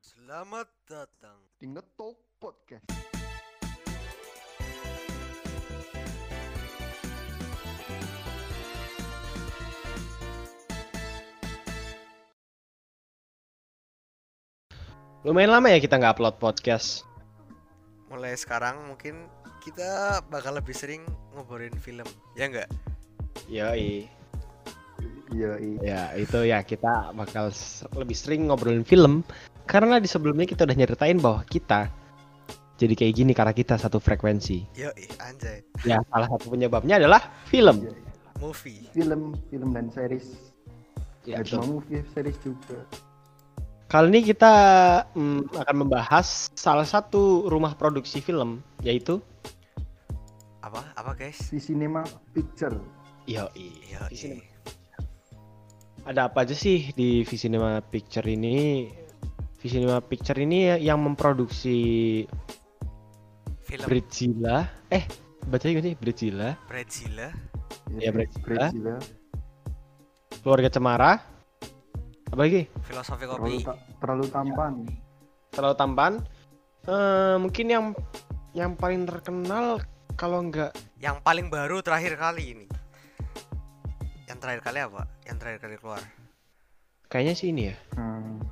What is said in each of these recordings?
Selamat datang. di Ngetok Podcast. Lumayan lama ya kita nggak upload podcast. Mulai sekarang mungkin kita bakal lebih sering ngobrolin film, ya enggak? Yoi. Iya, iya. Ya itu ya kita bakal lebih sering ngobrolin film karena di sebelumnya kita udah nyeritain bahwa kita jadi kayak gini karena kita satu frekuensi. Yo, anjay. Ya salah satu penyebabnya adalah film. Movie. Film, film dan series. Ya, cuma movie, series juga. Kali ini kita mm, akan membahas salah satu rumah produksi film yaitu Apa? Apa, guys? Di Cinema Picture. Yo, Visinema. Ada apa aja sih di Visinema Picture ini? Visinema Picture ini yang memproduksi film. Eh, bacanya gimana sih? Bradzilla. Bradzilla. Iya, Bradzilla. Bradzilla. Keluarga Cemara. Apa lagi? Filosofi Terlalu, kopi. ta- terlalu tampan. Terlalu tampan. Eh, mungkin yang yang paling terkenal kalau nggak Yang paling baru terakhir kali ini. Yang terakhir kali apa? Yang terakhir kali keluar. kayaknya sih ini ya. Hmm.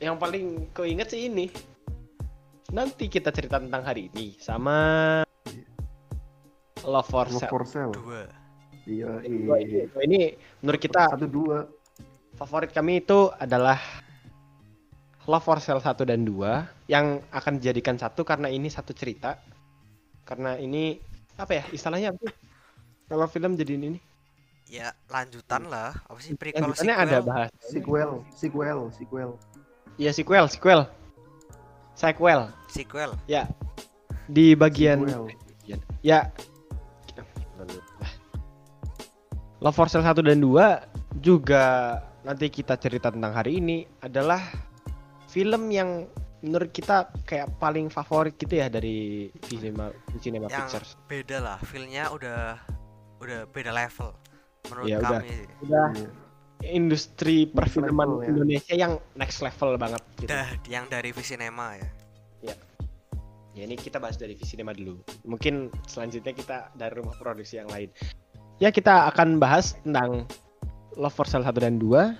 Yang paling keinget sih ini. Nanti kita cerita tentang hari ini sama Love for Love Sale. for Sale. Dua. Iya, Dua ini, iya. dua ini menurut kita Satu dua. favorit kami itu adalah Love for Sale 1 dan 2 yang akan dijadikan satu karena ini satu cerita. Karena ini apa ya istilahnya apa? Kalau film jadi ini Ya, lanjutan lah. Apa sih prequel lanjutannya sequel? ada bahas. Sequel, sequel, sequel. Iya sequel, sequel. Sequel. Sequel. Ya. Di bagian Sequel. ya Love for Sale 1 dan 2 juga nanti kita cerita tentang hari ini adalah film yang menurut kita kayak paling favorit gitu ya dari Cinema, Cinema Yang Pictures. beda lah. Filmnya udah udah beda level. Menurut Ya, udah. kami sih. Udah Iya. Industri perfilman level, ya. Indonesia yang next level banget gitu. Udah yang dari Visinema ya. Ya ini kita bahas dari Visinema dulu. Mungkin selanjutnya kita dari rumah produksi yang lain. Ya kita akan bahas tentang Love for Sale 1 dan 2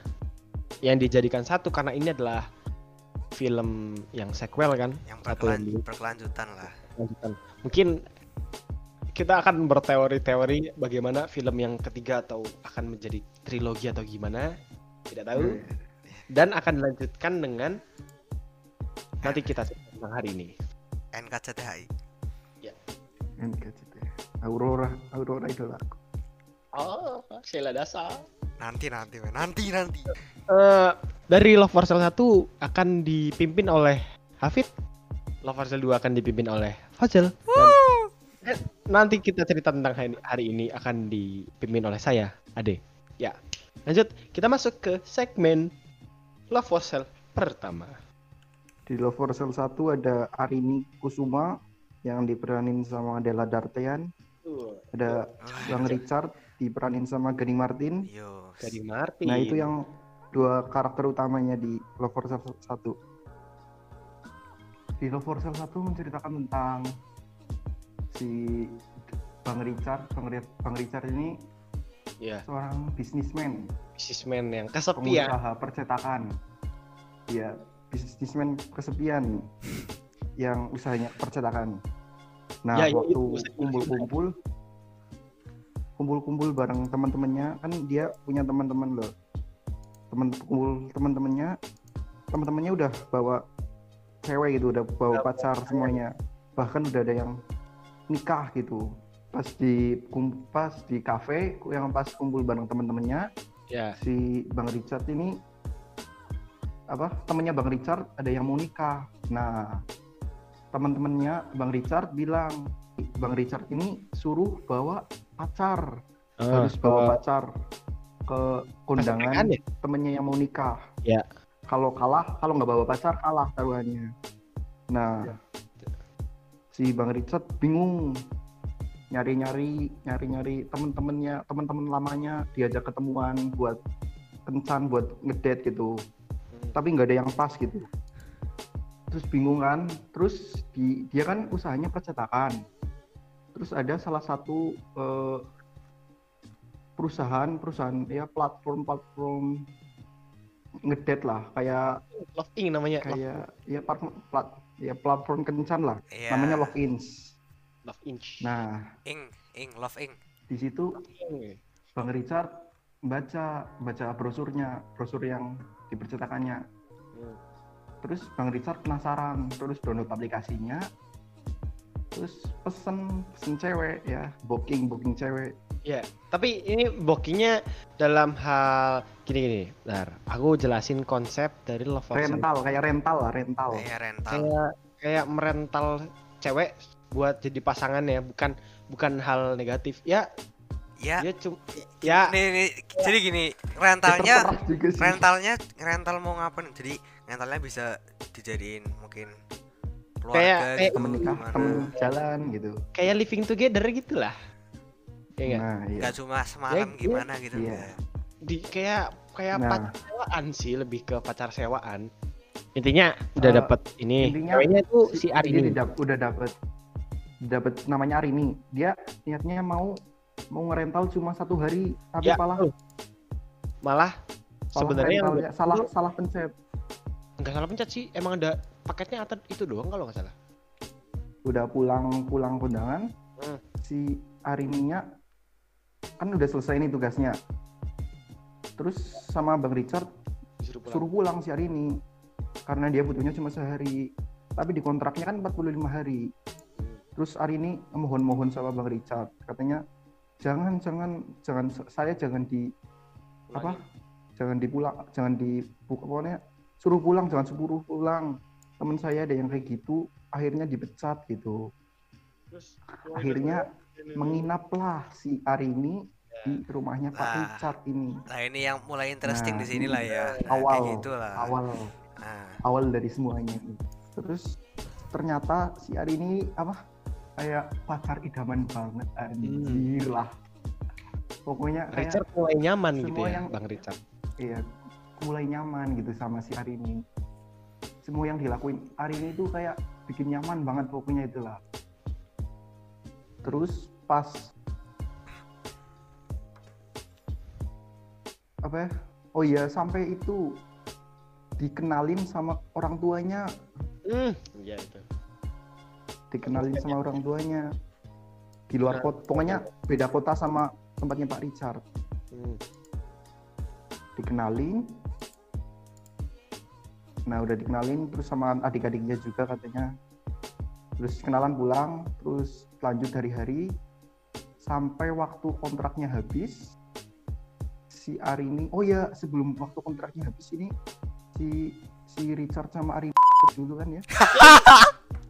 yang dijadikan satu karena ini adalah film yang sequel kan. Yang berkelan- berkelanjutan lah. Mungkin kita akan berteori-teori bagaimana film yang ketiga atau akan menjadi trilogi atau gimana. Tidak tahu. Iya. Dan akan dilanjutkan dengan nanti kita tentang hari ini. NKCTHI. NKCT. Aurora, Aurora idola aku. Oh, Sheila Dasa. Nanti nanti men. nanti nanti. Eh, dari Love for Sale 1 akan dipimpin oleh Hafid. Love for Sale 2 akan dipimpin oleh Fazil. Dan, nanti kita cerita tentang hari, hari ini akan dipimpin oleh saya, Ade. Ya. Lanjut, kita masuk ke segmen Love for Sale pertama. Di Love for Sale 1 ada Arini Kusuma yang diperanin sama Della Dartean. Ada Bang Richard diperanin sama Gani Martin. Dari Martin. Nah itu yang dua karakter utamanya di Love for Sale 1. Di Love for Sale 1 menceritakan tentang si Bang Richard. Bang, Bang Richard ini ya, seorang bisnismen, businessman yang kesepian. pengusaha percetakan. Ya, bisnismen kesepian yang usahanya percetakan. Nah, Ya, waktu kumpul-kumpul kumpul-kumpul bareng teman-temannya kan dia punya teman-teman loh. Teman kumpul teman-temannya teman-temannya udah bawa cewek gitu, udah bawa pacar semuanya. Bahkan udah ada yang nikah gitu. Pas di pas di kafe yang pas kumpul bareng teman-temannya Ya, si Bang Richard ini apa temennya Bang Richard ada yang mau nikah. Nah teman-temannya Bang Richard bilang Bang Richard ini suruh bawa pacar Eh, harus bawa ke- pacar ke kondangan ya? temennya yang mau nikah. Ya. Kalau kalah kalau nggak bawa pacar kalah taruhannya. Nah Ya. Si Bang Richard bingung. Nyari-nyari nyari-nyari temen-temennya temen-temen lamanya diajak ketemuan buat kencan buat ngedate gitu. Tapi nggak ada yang pas gitu. Terus bingung kan? Terus di, dia kan usahanya percetakan. Terus ada salah satu eh, perusahaan perusahaan ya platform platform ngedet lah. Kayak Love Ink namanya. Kayak ya platform plat, ya platform kencan lah. Iya. namanya logins Love Inch. nah ing ing love ing. di situ bang Richard baca baca brosurnya brosur yang dipercetakannya. Hmm. terus bang Richard penasaran terus download aplikasinya. Terus pesen pesen cewek ya booking booking cewek Ya, tapi ini bookingnya dalam hal gini-gini. Bentar, aku jelasin konsep dari Love Sale. rental kayak rental lah rental kayak rental Kayak kayak merental cewek buat jadi pasangan ya, bukan bukan hal negatif. Ya, ya ya cuma ya nih, nih jadi gini Ya, rentalnya sih. rentalnya rental mau ngapain jadi rentalnya bisa dijadiin mungkin Kayak- keluarga kayak gitu temen nikah gimana. temen jalan gitu kayak living together gitulah. Ya nggak? nah iya nggak cuma semalam Ya, gimana gitu iya. enggak. Di kayak kayak Nah. pacar sewaan sih, lebih ke pacar sewaan. Intinya udah Eh, dapet ini. intinya Ceweknya itu si dia Arini. didap- udah dapet dapet namanya Arini dia niatnya mau mau ngerental cuma satu hari tapi Ya, malah. Malah sebenarnya yang rentalnya salah salah pencet nggak salah pencet sih, emang ada paketnya atau itu doang kalau nggak salah. udah pulang pulang kondangan Hmm. si Arininya kan udah selesai nih tugasnya. Terus sama Bang Richard Disuruh pulang. suruh pulang si Arini. Karena dia butuhnya cuma sehari. Tapi di kontraknya kan 45 hari. Terus Arini mohon-mohon sama Bang Richard. Katanya jangan jangan jangan saya jangan di apa? Jangan dipulang jangan di pokoknya suruh pulang jangan suruh pulang. Teman saya ada yang kayak gitu akhirnya dipecat gitu. Terus, akhirnya menginaplah si Arini di rumahnya Pak Nah. Richard ini. Nah ini yang mulai interesting Nah, di sini lah ya. Nah, awal. gitu awal. Nah, awal dari semuanya. Terus ternyata si Arini apa? Kayak pacar idaman banget anjir lah. Pokoknya kayak Richard mulai nyaman gitu semua ya, yang- Bang Richard. iya mulai nyaman gitu sama si Arini. Semua yang dilakuin. Arini itu kayak bikin nyaman banget pokoknya itulah. Terus pas. Apa ya? Oh iya sampai itu dikenalin sama orang tuanya. Hmm, iya itu. dikenalin sama orang tuanya. Di luar kota pokoknya beda kota sama tempatnya Pak Richard. Hmm. dikenalin. Nah udah dikenalin terus sama adik-adiknya juga katanya. Terus kenalan pulang terus lanjut hari-hari sampai waktu kontraknya habis si Arini oh ya sebelum waktu kontraknya habis ini si si Richard sama Arini dulu kan ya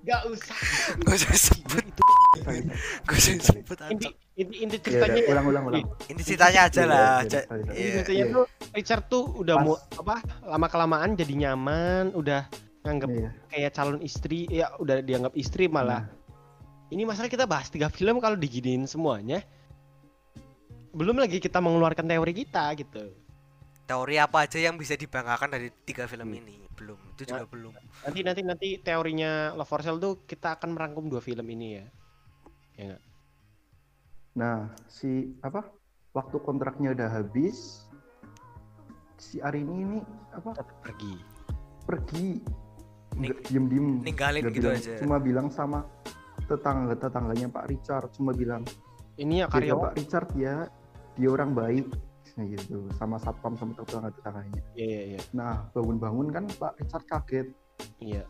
Gak usah. gak usah sebut itu Sorry, sorry. gak usah sebut inti Ancok. inti, inti Ya ceritanya udah, ulang ulang ulang ini ceritanya aja Iya, lah iya, iya. ceritanya iya. tuh Richard tuh udah mau apa lama kelamaan jadi nyaman, udah nganggap Iya. kayak calon istri, ya udah dianggap istri malah. Ini masalah kita bahas tiga film kalau diginiin semuanya. Belum lagi kita mengeluarkan teori kita gitu. teori apa aja yang bisa dibanggakan dari tiga film Hmm. ini belum itu juga belum Nanti nanti nanti teorinya Love for Sale tuh kita akan merangkum dua film ini ya. Ya nggak? Nah, si apa? Waktu kontraknya udah habis, si Arini ini apa? Pergi. Pergi, Ning- nggak diem diem, ninggalin gitu aja Cuma bilang sama tetangga tetangganya Pak Richard, cuma bilang, Ini ya karyawan. Pak Richard ya, dia orang baik, gitu, sama satpam sama tetangga tetangganya. Iya iya iya. Nah, bangun-bangun kan Pak Richard kaget, Iya.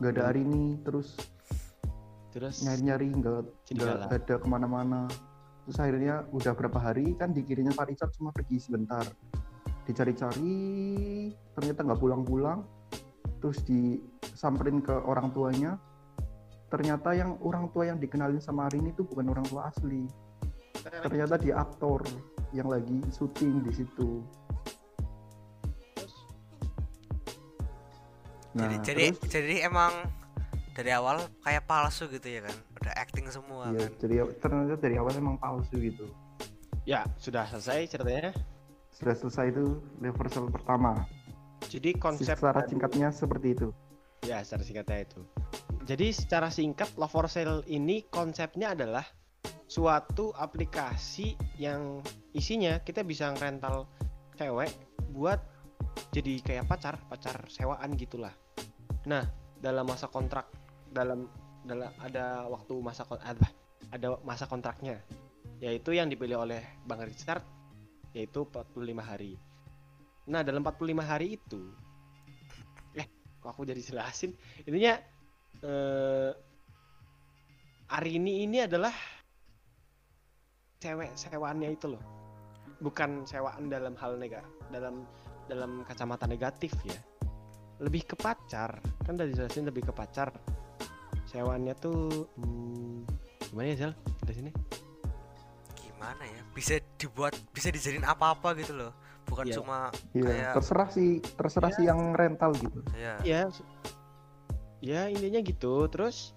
nggak ada Arini, terus Terus nyari-nyari nggak nggak ada ke mana-mana terus akhirnya udah berapa hari kan dikirinya Pak Richard cuma pergi sebentar dicari-cari ternyata nggak pulang-pulang terus disamperin ke orang tuanya ternyata yang orang tua yang dikenalin sama Arini itu bukan orang tua asli. Ternyata dia aktor yang lagi syuting di situ. Jadi nah jadi terus? jadi emang dari awal kayak palsu gitu ya kan? Udah acting semua ya kan? jadi ternyata dari awal emang palsu gitu. Ya sudah selesai ceritanya. sudah selesai itu reversal pertama. Jadi konsep Secara singkatnya seperti itu. Ya, secara singkatnya itu. Jadi secara singkat Love for Sale ini konsepnya adalah suatu aplikasi yang isinya kita bisa rental cewek buat jadi kayak pacar, pacar sewaan gitulah. Nah, dalam masa kontrak dalam dalam ada waktu masa ada ada masa kontraknya yaitu yang dipilih oleh Bang Richard yaitu 45 hari. Nah, dalam 45 hari itu aku jadi jelasin. Intinya eh Arini ini adalah cewek sewaannya itu loh. Bukan sewaan dalam hal nega dalam dalam kacamata negatif ya. Lebih ke pacar. Kan udah dijelasin lebih ke pacar. Sewaannya tuh hmm, gimana ya Zal dari sini gimana ya? Bisa dibuat bisa dijadiin apa-apa gitu loh bukan Iya. cuma Iya, Kayak- terserah sih, terserah Ya. sih yang rental gitu. ya ya s- ya intinya gitu terus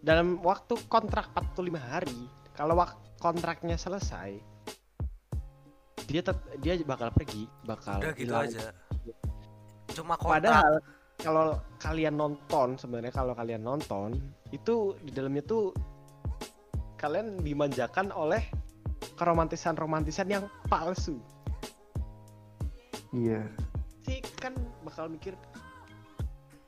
dalam waktu kontrak 45 hari kalau kontraknya selesai dia tet- dia bakal pergi bakal udah gitu hilang. aja cuma kontrak padahal kalau kalian nonton sebenarnya kalau kalian nonton itu di dalamnya tuh kalian dimanjakan oleh keromantisan romantisan yang palsu Iya. sih kan bakal mikir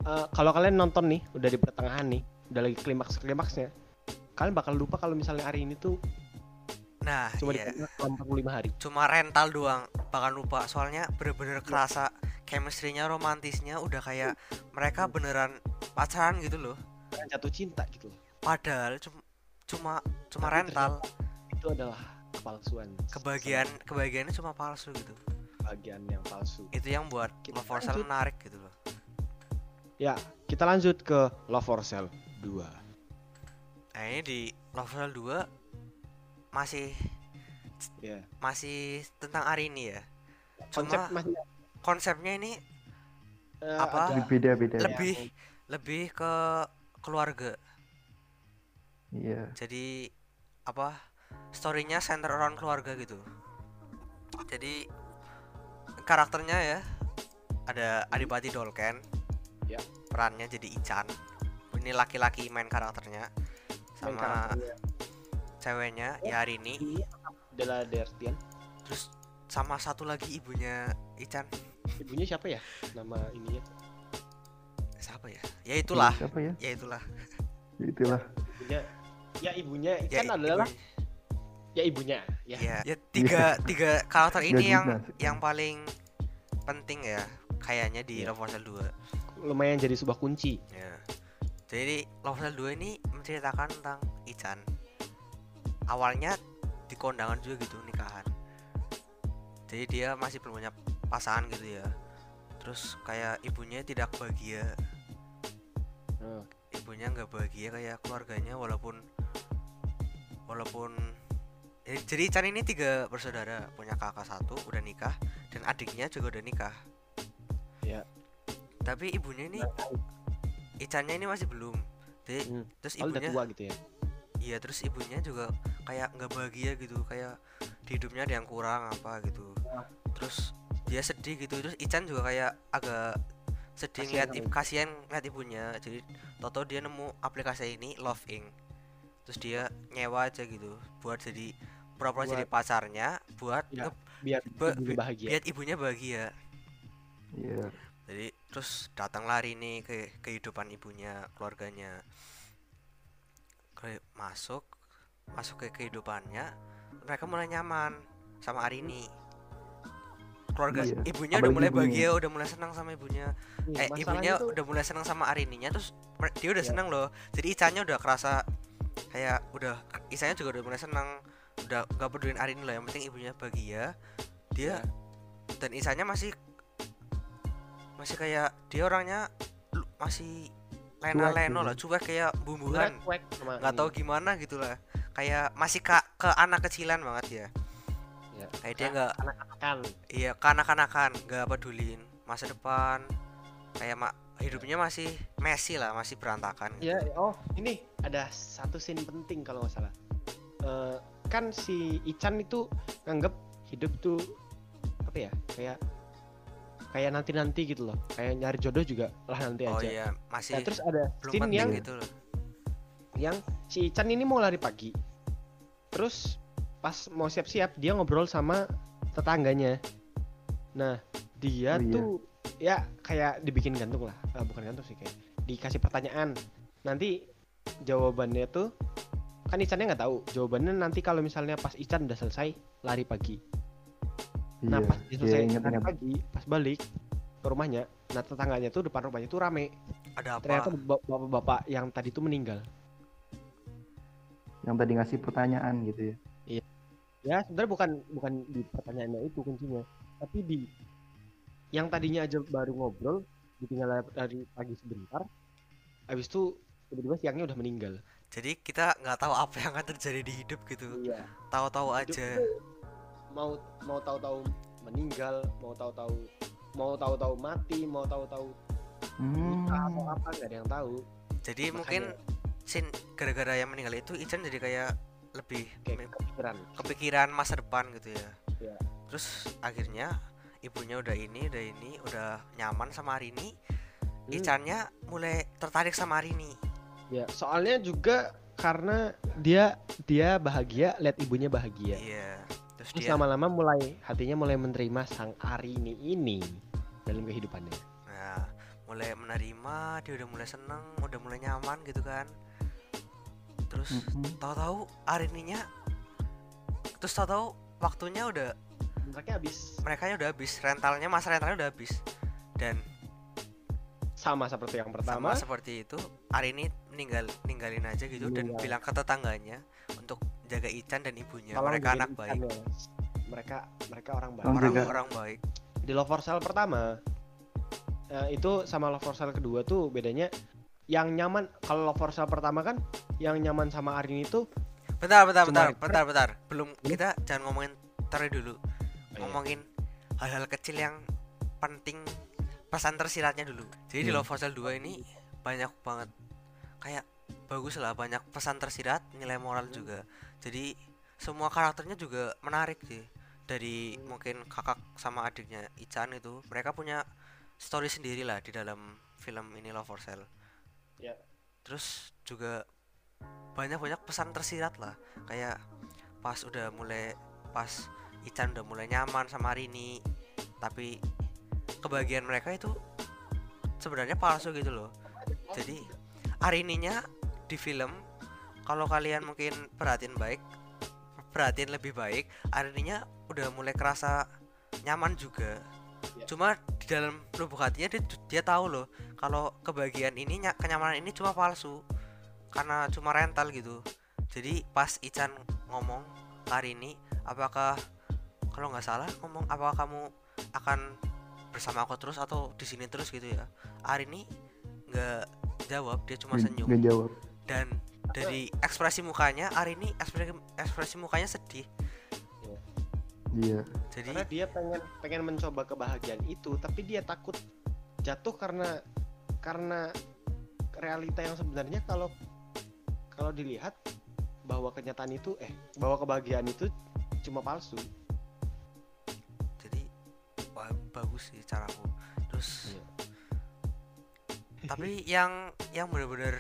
eh, kalau kalian nonton nih udah di pertengahan nih udah lagi klimaks klimaksnya kalian bakal lupa kalau misalnya hari ini tuh nah cuma iya. di selama 45 hari. Cuma rental doang bakal lupa. Soalnya bener-bener kerasa chemistry-nya romantisnya udah kayak mereka beneran pacaran gitu loh. Jatuh cinta gitu padahal cuma cuma cuma Tapi rental. itu adalah kepalsuan kebagian kebagiannya cuma palsu gitu bagian yang palsu. Itu yang buat Kita love for sale menarik gitu loh. Ya kita lanjut ke Love for Sale 2 nah ini di love for sale 2 masih ya. masih tentang Arini ya. Konsep cuma masih konsepnya ini eh, apa? ada- Beda-beda. lebih lebih ke keluarga. Iya. jadi apa? Storynya center around keluarga gitu. Jadi karakternya ya. Ada Adipati Dolken. Ya. perannya jadi Ican ini laki-laki main karakternya main sama karakternya. ceweknya ya Arini ini adalah Dertian terus sama satu lagi ibunya Ican ibunya siapa ya? Nama ininya. Siapa ya? Ya itulah. Siapa ya? ya itulah. Itulah. ibunya ya ibunya ya Ican adalah ya ibunya. Ya. Ya, ya tiga tiga karakter ini yang yang paling penting ya kayaknya di Iya. Love Sale 2 lumayan jadi sebuah kunci. Ya jadi Love Sale 2 ini menceritakan tentang Ican awalnya di kondangan juga gitu nikahan. Jadi dia masih belum punya pasangan gitu ya. Terus kayak ibunya tidak bahagia. Oh, ibunya nggak bahagia kayak keluarganya walaupun walaupun jadi Ican ini tiga bersaudara punya kakak satu udah nikah dan adiknya juga udah nikah. Ya. tapi ibunya ini Icannya ini masih belum. Jadi Hmm. terus oh, udah ibunya tua gitu ya? Iya terus ibunya juga kayak nggak bahagia gitu kayak di hidupnya ada yang kurang apa gitu. Terus dia sedih gitu terus Ican juga kayak agak sedih ngeliat ibu kasihan ngeliat ibunya. Jadi toto dia nemu aplikasi ini Love Inc. Terus dia nyewa aja gitu buat jadi pura-pura jadi pacarnya buat Ya, nge- biar Be- ibunya bahagia. biar ibunya bahagia. Iya. jadi terus datang lari nih ke kehidupan ibunya keluarganya. Kayak masuk masuk ke kehidupannya mereka mulai nyaman sama Arini. Keluarga Iya, ibunya udah apalagi mulai ibunya. bahagia udah mulai senang sama ibunya. Nih, eh ibunya tuh- udah mulai senang sama Arininya terus dia udah Ya. senang loh. Jadi Icannya udah kerasa kayak udah Icannya juga udah mulai senang udah gak pedulin Arini loh yang penting ibunya bahagia dia Ya. dan Icannya masih masih kayak dia orangnya masih lena-leno gitu. lah cuek kayak bumbuhan nggak tahu gimana gitu lah kayak masih ke ke anak kecilan banget ya Ya. kayak dia nggak kan iya kanak-kanakan nggak pedulin masa depan kayak mak hidupnya masih messy lah masih berantakan gitu. ya oh ini ada satu scene penting kalau nggak salah Eh, kan si Ican itu nganggep hidup tuh apa ya kayak kayak nanti nanti gitu loh. Kayak nyari jodoh juga lah nanti oh aja. iya masih Nah, terus ada belum scene yang gitu loh. yang si Ican ini mau lari pagi. Terus pas mau siap-siap dia ngobrol sama tetangganya. Nah dia Oh, iya. tuh ya kayak dibikin gantung lah. Ah, bukan gantung sih kayak dikasih pertanyaan. Nanti jawabannya tuh kan Icannya nggak tahu. Jawabannya nanti kalau misalnya pas Ican udah selesai lari pagi. Nah iya pas dia iya selesai ingat lari ingat. pagi pas balik ke rumahnya nah tetangganya tuh depan rumahnya tuh rame. Ada apa? Ternyata bap- bapak-bapak yang tadi tuh meninggal. Yang tadi ngasih pertanyaan gitu ya? Ya sebenarnya bukan bukan di pertanyaannya itu kuncinya. Tapi di yang tadinya aja baru ngobrol ditinggal dari pagi sebentar habis itu tiba-tiba siangnya udah meninggal jadi kita nggak tahu apa yang akan terjadi di hidup gitu iya tahu-tahu aja mau mau tahu-tahu meninggal mau tahu-tahu mau tahu-tahu mati mau tahu-tahu hmm. atau apa nggak ada yang tahu jadi Makanya. mungkin sin gara-gara yang meninggal itu Ican jadi kayak lebih kayak kepikiran kepikiran masa depan gitu ya Iya. terus akhirnya ibunya udah ini udah ini udah nyaman sama Arini Hmm. Icannya mulai tertarik sama Arini ya. Soalnya juga karena dia dia bahagia lihat ibunya bahagia. Iya terus terus dia lama-lama mulai hatinya mulai menerima sang Arini ini dalam kehidupannya. Nah mulai menerima dia udah mulai seneng udah mulai nyaman gitu kan. Terus Mm-mm. tahu-tahu Arininya terus tahu-tahu waktunya udah mereka habis. Mereka udah habis rentalnya masa rentalnya udah habis. Dan sama seperti yang pertama. Pertama seperti itu Arini meninggal ninggalin aja gitu dan Meninggal. bilang ke tetangganya untuk jaga Ican dan ibunya tolong mereka anak baik ya. mereka mereka orang baik orang jaga. orang baik di love for sale pertama eh, itu sama love for sale kedua tuh bedanya yang nyaman kalau love for sale pertama kan yang nyaman sama Arini itu bentar bentar bentar itu. bentar bentar belum Belum? kita jangan ngomongin taruh dulu Oh, iya. ngomongin hal-hal kecil yang penting pesan tersiratnya dulu jadi di Hmm. Love for Sale 2 ini banyak banget kayak bagus lah banyak pesan tersirat nilai moral juga. Jadi semua karakternya juga menarik sih. Dari mungkin kakak sama adiknya Ican itu mereka punya story sendiri lah di dalam film ini Love for Sale. Ya. terus juga banyak banyak pesan tersirat lah. Kayak pas udah mulai pas Ican udah mulai nyaman sama Rini tapi kebahagiaan mereka itu sebenarnya palsu gitu loh. Jadi Arininya di film kalau kalian mungkin perhatiin baik perhatiin lebih baik Arininya udah mulai kerasa nyaman juga. Ya. cuma di dalam lubuk hatinya dia, dia tahu loh kalau kebahagiaan ini ny- kenyamanan ini cuma palsu karena cuma rental gitu. Jadi pas Ican ngomong ke Arini apakah kalau nggak salah ngomong apakah kamu akan bersama aku terus atau di sini terus gitu ya? Arini nggak jawab dia cuma senyum. nggak jawab. Dan dari ekspresi mukanya Arini ekspresi ekspresi mukanya sedih. Iya. Jadi karena dia pengen pengen mencoba kebahagiaan itu tapi dia takut jatuh karena karena realita yang sebenarnya kalau kalau dilihat bahwa kenyataan itu eh bahwa kebahagiaan itu cuma palsu. Jadi wah, bagus sih caraku terus Iya. Tapi yang yang bener-bener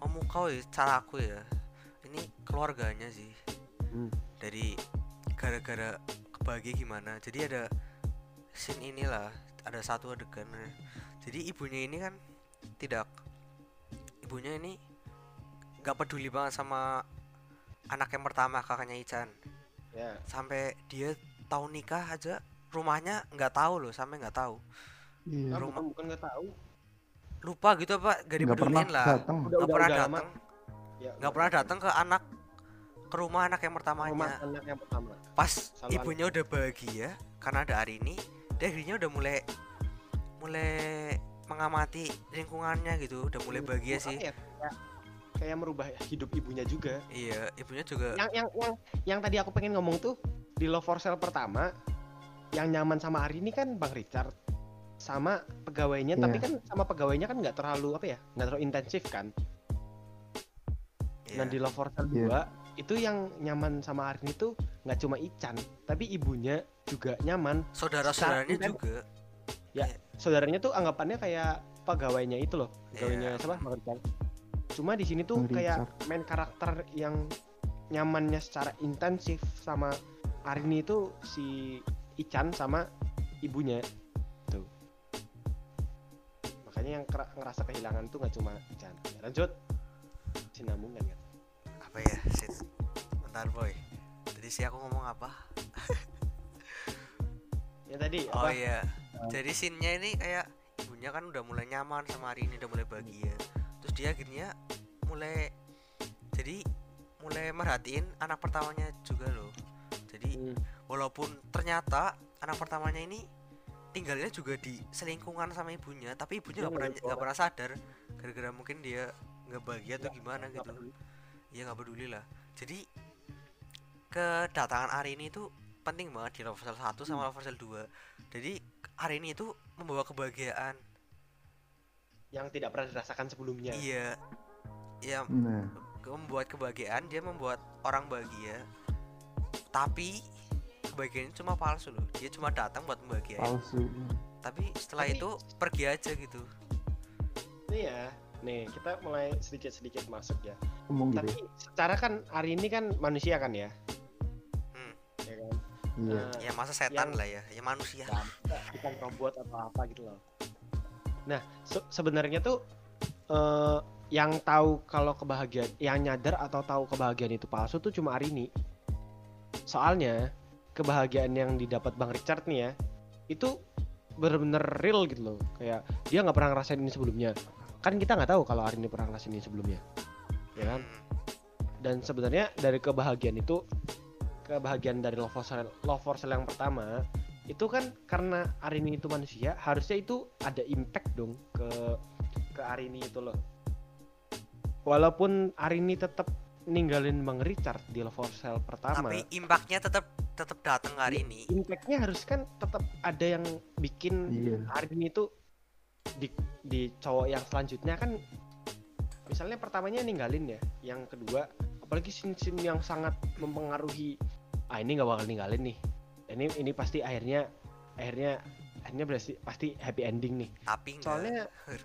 memukau ya caraku ya ini keluarganya sih. Hmm. dari gara-gara kebahagia gimana. Jadi ada scene inilah ada satu adegan. Jadi ibunya ini kan tidak ibunya ini nggak peduli banget sama anak yang pertama kakaknya Ican. Ya. Sampai dia tahu nikah aja rumahnya nggak tahu loh sampai nggak tahu. Iya Nah, rumah- bukan nggak tahu lupa gitu apa gak dipeduliin lah. udah nggak udah, pernah datang ya, nggak pernah datang ke anak ke rumah anak yang rumah pertamanya anak yang pertama. Pas Selalu ibunya udah bahagia karena ada Arini dia akhirnya udah mulai mulai mengamati lingkungannya gitu. Udah mulai bahagia sih. ya, kayak, kayak merubah hidup ibunya juga. Iya ibunya juga yang yang yang yang tadi aku pengen ngomong tuh di Love for Sale pertama yang nyaman sama Ari ini kan Bang Richard sama pegawainya tapi Iya. kan sama pegawainya kan nggak terlalu apa ya nggak terlalu intensif kan iya. nah di Love for Sale Iya. 2 itu yang nyaman sama Arin itu nggak cuma Ican tapi ibunya juga nyaman saudara saudaranya Secara- juga Ya, saudaranya tuh anggapannya kayak pegawainya itu loh, pegawainya Iya. siapa? Bang Richard. Cuma di sini tuh kayak main karakter yang nyamannya secara intensif sama Arini itu si Ican sama ibunya. Makanya yang ngerasa kehilangan tuh nggak cuma Ican. Ya, lanjut. Sinambungan kan. apa ya shit bentar boy tadi sih aku ngomong apa Yang tadi oh apa? iya jadi scene-nya ini kayak ibunya kan udah mulai nyaman sama hari ini udah mulai bahagia terus dia akhirnya mulai jadi mulai merhatiin anak pertamanya juga loh jadi Hmm. walaupun ternyata anak pertamanya ini tinggalnya juga di selingkungan sama ibunya tapi ibunya Iya, nggak pernah iya, nggak pernah sadar gara-gara mungkin dia nggak bahagia atau gimana gitu. peduli. ya nggak peduli lah. Jadi kedatangan hari ini tuh penting banget di level 1 sama level 2 jadi hari ini itu membawa kebahagiaan. Yang tidak pernah dirasakan sebelumnya. iya. Ya Nah, membuat kebahagiaan dia membuat orang bahagia. Tapi kebahagiaan itu cuma palsu loh dia cuma datang buat membahagiain palsu. tapi setelah Tapi- itu pergi aja gitu Iya. Nih, kita mulai sedikit-sedikit masuk ya. Ngomong gitu. Tapi secara kan hari ini kan manusia kan ya. Hmm. Ya kan. Iya. Nah, ya masa setan Yang- lah ya ya manusia bukan robot atau apa gitu loh. Nah, se- sebenarnya tuh eh, yang tahu kalau kebahagiaan, yang nyadar atau tahu kebahagiaan itu palsu tuh cuma Arini. Soalnya kebahagiaan yang didapat Bang Richard nih ya, itu bener-bener real gitu loh. Kayak dia nggak pernah ngerasain ini sebelumnya. Kan kita nggak tahu kalau Arini pernah ngerasain ini sebelumnya, ya kan? Dan sebenarnya dari kebahagiaan itu kebahagiaan dari love for sale, love for sale yang pertama itu kan karena Arini itu manusia harusnya itu ada impact dong ke ke Arini itu loh walaupun Arini tetap ninggalin Bang Richard di love for sale pertama. Tapi impactnya tetap tetap datang hari ini. Impactnya harus kan tetap ada yang bikin Iya. Arini itu di di cowok yang selanjutnya kan misalnya pertamanya ninggalin ya yang kedua apalagi scene-scene yang sangat mempengaruhi ah ini nggak bakal ninggalin nih. Ini ini pasti akhirnya akhirnya akhirnya berarti pasti happy ending nih. Tapi enggak soalnya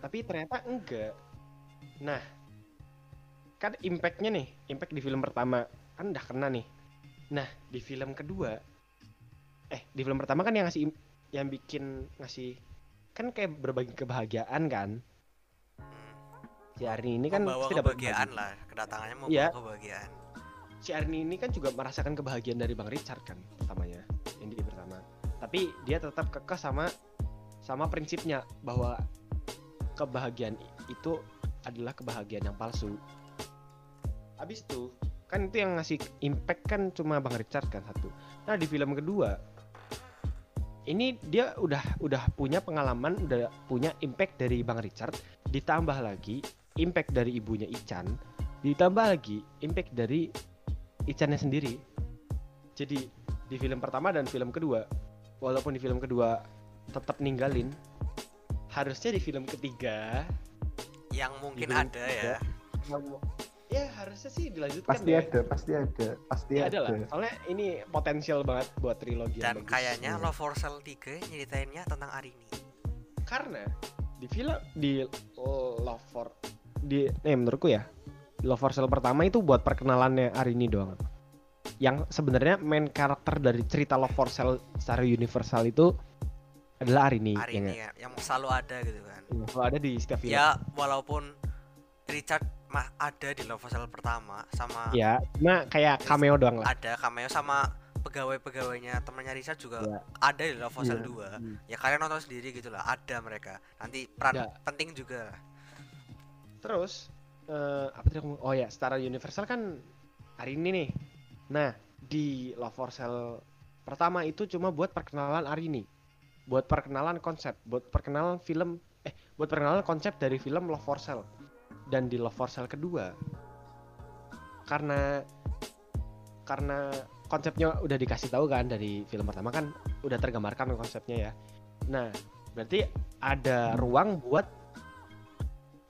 tapi ternyata enggak nah kan impactnya nih impact di film pertama kan udah kena nih. Nah di film kedua eh di film pertama kan yang ngasih yang bikin ngasih kan kayak berbagi kebahagiaan kan? Si Arni ini kan membawa pasti dapat kebahagiaan lah kedatangannya membawa Iya. kebahagiaan. Si Arni ini kan juga merasakan kebahagiaan dari Bang Richard kan pertamanya yang di pertama. Tapi dia tetap kekeh sama sama prinsipnya bahwa kebahagiaan itu adalah kebahagiaan yang palsu habis itu kan itu yang ngasih impact kan cuma Bang Richard kan satu. Nah di film kedua ini dia udah udah punya pengalaman udah punya impact dari Bang Richard ditambah lagi impact dari ibunya Ican ditambah lagi impact dari Ichannya sendiri. Jadi di film pertama dan film kedua walaupun di film kedua tetap ninggalin harusnya di film ketiga yang mungkin film ada ya ya harusnya sih dilanjutkan Pasti ya. ada, pasti ada, pasti Ya, ada. ada lah soalnya ini potensial banget buat trilogi yang dan kayaknya. Love for Sale 3 nyeritainnya tentang Arini karena di film di Love for di eh menurutku ya Love for Sale pertama itu buat perkenalannya Arini doang yang sebenarnya main karakter dari cerita Love for Sale secara universal itu adalah Arini, Arini nggak? ya, yang selalu ada gitu kan Iya, kalau ada di setiap film ya walaupun Richard mah ada di Love for Sale pertama sama ya cuma kayak cameo doang lah ada cameo sama pegawai-pegawainya temannya Richard juga Iya. ada di Love for Sale Iya. 2 Hmm. ya kalian nonton sendiri gitu lah ada mereka nanti peran Ada. penting juga. Terus eh, apa tadi aku- oh ya secara universal kan hari ini nih. Nah di Love for Sale pertama itu cuma buat perkenalan Arini, buat perkenalan konsep, buat perkenalan film, eh buat perkenalan konsep dari film Love for Sale. Dan di Love for Sale kedua karena karena konsepnya udah dikasih tahu kan dari film pertama kan udah tergambarkan konsepnya ya. Nah berarti ada ruang buat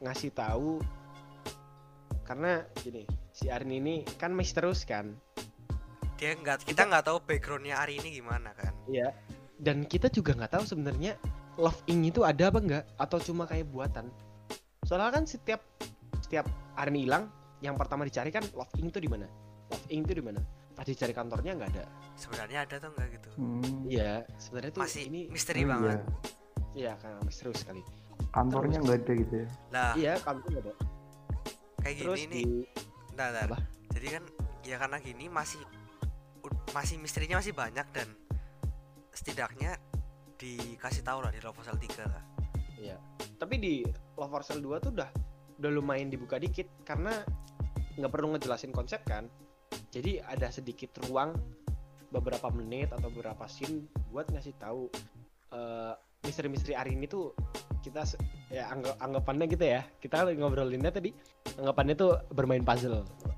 ngasih tahu karena gini si Arin ini kan misterius kan dia nggak kita nggak tahu backgroundnya Arini gimana kan Iya. dan kita juga nggak tahu sebenarnya love ing itu ada apa enggak atau cuma kayak buatan soalnya kan setiap setiap Arini hilang yang pertama dicari kan love ing itu di mana? Love ing itu di mana? Pas dicari kantornya nggak ada. Sebenarnya ada tuh enggak gitu? Hmm, iya sebenarnya tuh masih ini misteri oh banget. Iya. iya kan misterius sekali. Kantornya nggak ada gitu ya? Lah. Iya kantor nggak ada. Kayak terus gini nih. di. Apa? jadi kan ya karena gini masih masih misterinya masih banyak dan setidaknya dikasih tahu lah di proposal 3 lah. Iya. Tapi di Love for Sale 2 tuh udah udah lumayan dibuka dikit karena nggak perlu ngejelasin konsep kan. Jadi ada sedikit ruang beberapa menit atau beberapa scene buat ngasih tahu eh, misteri-misteri hari ini tuh kita ya anggap anggapannya gitu ya. Kita ngobrolinnya tadi anggapannya tuh bermain puzzle. Ya.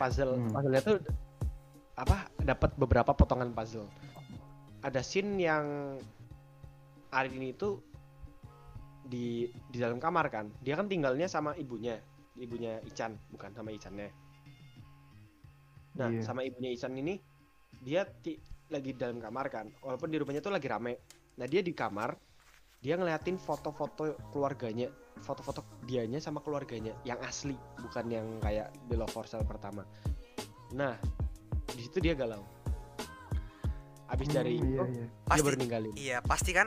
Puzzle Hmm. puzzle-nya tuh apa dapat beberapa potongan puzzle. Ada scene yang hari ini tuh di di dalam kamar kan. Dia kan tinggalnya sama ibunya. Ibunya Ican bukan sama Icannya. Nah Iya. sama ibunya Ican ini dia ti- lagi di dalam kamar kan. Walaupun di rumahnya tuh lagi rame. Nah dia di kamar dia ngeliatin foto-foto keluarganya foto-foto dianya sama keluarganya yang asli bukan yang kayak di Love for Sale pertama. Nah di situ dia galau. Abis dari Hmm, itu iya, iya. dia pasti baru ninggalin. iya pasti kan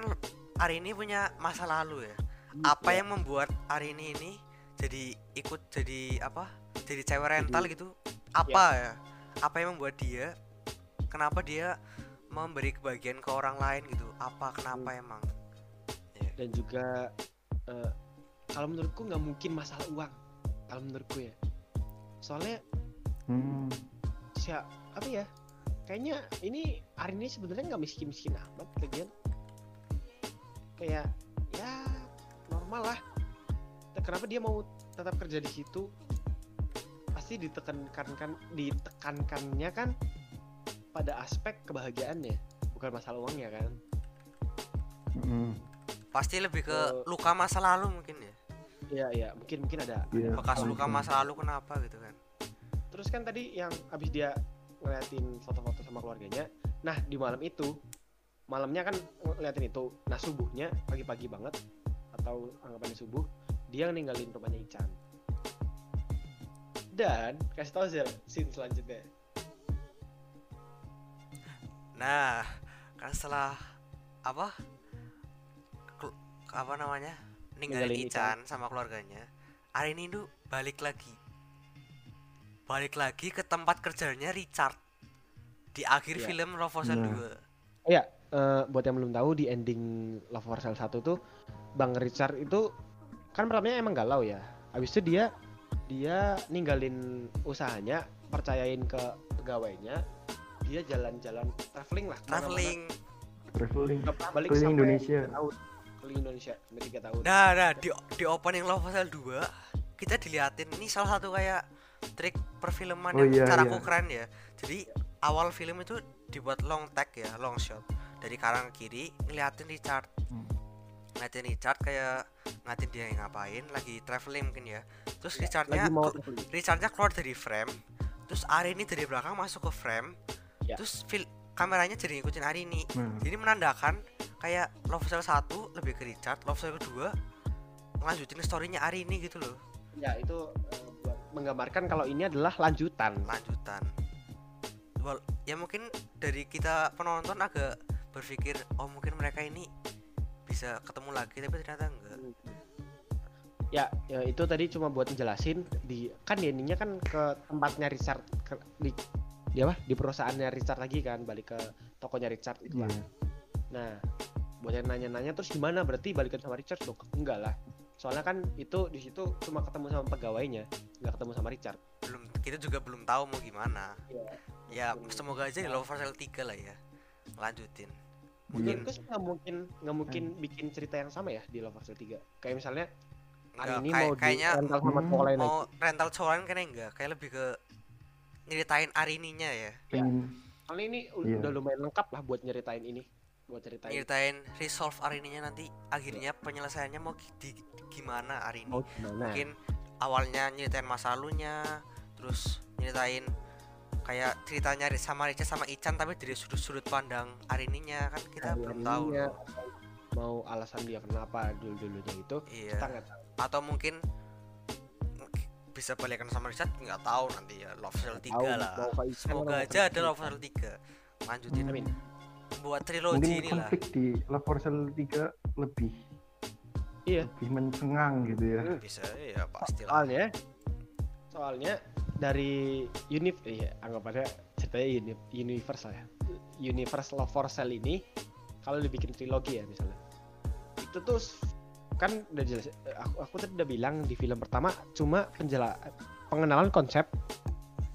hari ini punya masa lalu ya apa yang membuat Arini ini jadi ikut jadi apa? Jadi cewek rental gitu? Apa ya. apa yang membuat dia kenapa dia memberi kebahagiaan ke orang lain gitu? Apa kenapa emang? Dan juga eh, kalau menurutku nggak mungkin masalah uang kalau menurutku ya. Soalnya Hmm, siap apa ya? Kayaknya ini hari ini sebenarnya nggak miskin miskin amat lagian kayak ya normal lah Te- kenapa dia mau tetap kerja di situ pasti ditekankan kan ditekankannya kan pada aspek kebahagiaannya bukan masalah uangnya kan hmm, pasti lebih ke Eh, luka masa lalu mungkin ya iya iya mungkin mungkin ada iya. bekas luka masa lalu kenapa gitu kan Terus kan tadi yang habis dia ngeliatin foto-foto sama keluarganya. Nah, di malam itu, malamnya kan ngeliatin itu. Nah, subuhnya pagi-pagi banget atau anggapannya subuh, dia ninggalin rumahnya Ican. Dan kasih tau Zel, scene selanjutnya. Nah, kan setelah apa? Kelu- apa namanya? Ninggalin Ninggalin Ican sama keluarganya. Hari ini tuh balik lagi. Balik lagi ke tempat kerjanya Richard. Di akhir Iya. film Love for Sale Nah. 2. Oh ya, eh, buat yang belum tahu di ending Love for Sale 1 tuh Bang Richard itu kan pertamanya emang galau ya. Habis itu dia dia ninggalin usahanya, percayain ke pegawainya, dia jalan-jalan traveling lah. Traveling. traveling balik Keliling sampai Indonesia. tiga tahun. Keliling Indonesia sampai tiga tahun. Nah, nah di di opening Love Sale 2 kita diliatin ini salah satu kayak trik perfilman Oh, yang iya, caraku iya. keren ya. Jadi awal film itu dibuat long take ya, long shot. Dari kanan ke kiri ngeliatin Richard. Hmm. Ngeliatin Richard kayak ngeliatin dia yang ngapain, lagi traveling mungkin ya. Terus Ya, Richardnya. Richardnya keluar dari frame. Terus Ari ini dari belakang masuk ke frame. Ya. Terus fil kameranya jadi ngikutin Ari ini. Nah, Jadi menandakan kayak Love Cell 1 lebih ke Richard, Love Cell kedua ngelanjutin storynya Ari ini gitu loh, Ya itu eh, buat menggambarkan kalau ini adalah lanjutan. lanjutan. Wal ya mungkin dari kita penonton agak berpikir oh mungkin mereka ini bisa ketemu lagi tapi ternyata enggak. Ya, ya itu tadi cuma buat ngejelasin di kan di endingnya kan ke tempatnya Richard ke, di di apa di perusahaannya Richard lagi kan balik ke tokonya Richard itu iya. lah. Nah, buat yang nanya-nanya terus gimana berarti balikan sama Richard dong? Enggak lah. Soalnya kan itu di situ cuma ketemu sama pegawainya, nggak ketemu sama Richard. Belum kita juga belum tahu mau gimana. Iya. Ya semoga aja di Love Cell 3 lah ya. Lanjutin. Mungkin- Menurutku sih nggak mungkin nggak mungkin bikin cerita yang sama ya di Love Story 3. Kayak misalnya enggak, ini kayak- mau kayaknya rental sama Hmm, cowok lain lagi. mau rental cowok lain kayaknya enggak, kayak lebih ke nyeritain Arininya ya. Pengen- Soalnya ini Iya. udah lumayan lengkap lah buat nyeritain ini. Buat ceritain nyeritain resolve Arininya nanti akhirnya penyelesaiannya mau di, gimana Arini gimana. mungkin awalnya nyeritain masa lalunya terus nyeritain kayak ceritanya Ri- sama Richard sama Ican tapi dari sudut-sudut pandang Arininya kan kita belum tahu loh. mau alasan dia kenapa dulu dulunya itu iya. kita nggak tahu. Atau mungkin bisa balikan sama Richard nggak tahu nanti ya Love Cell 3 Tahu, lah. semoga aja ada Love Cell 3 lanjutin Amin. buat mungkin trilogi ini lah konflik di Love Sale 3 lebih iya. lebih mencengang gitu ya. Bisa ya pasti lah soalnya soalnya dari unif iya anggap aja ceritanya uni, universe lah ya. Universe love for sale ini kalau dibikin trilogi ya misalnya. Itu tuh kan udah jelas eh, aku aku tadi udah bilang di film pertama cuma penjela pengenalan konsep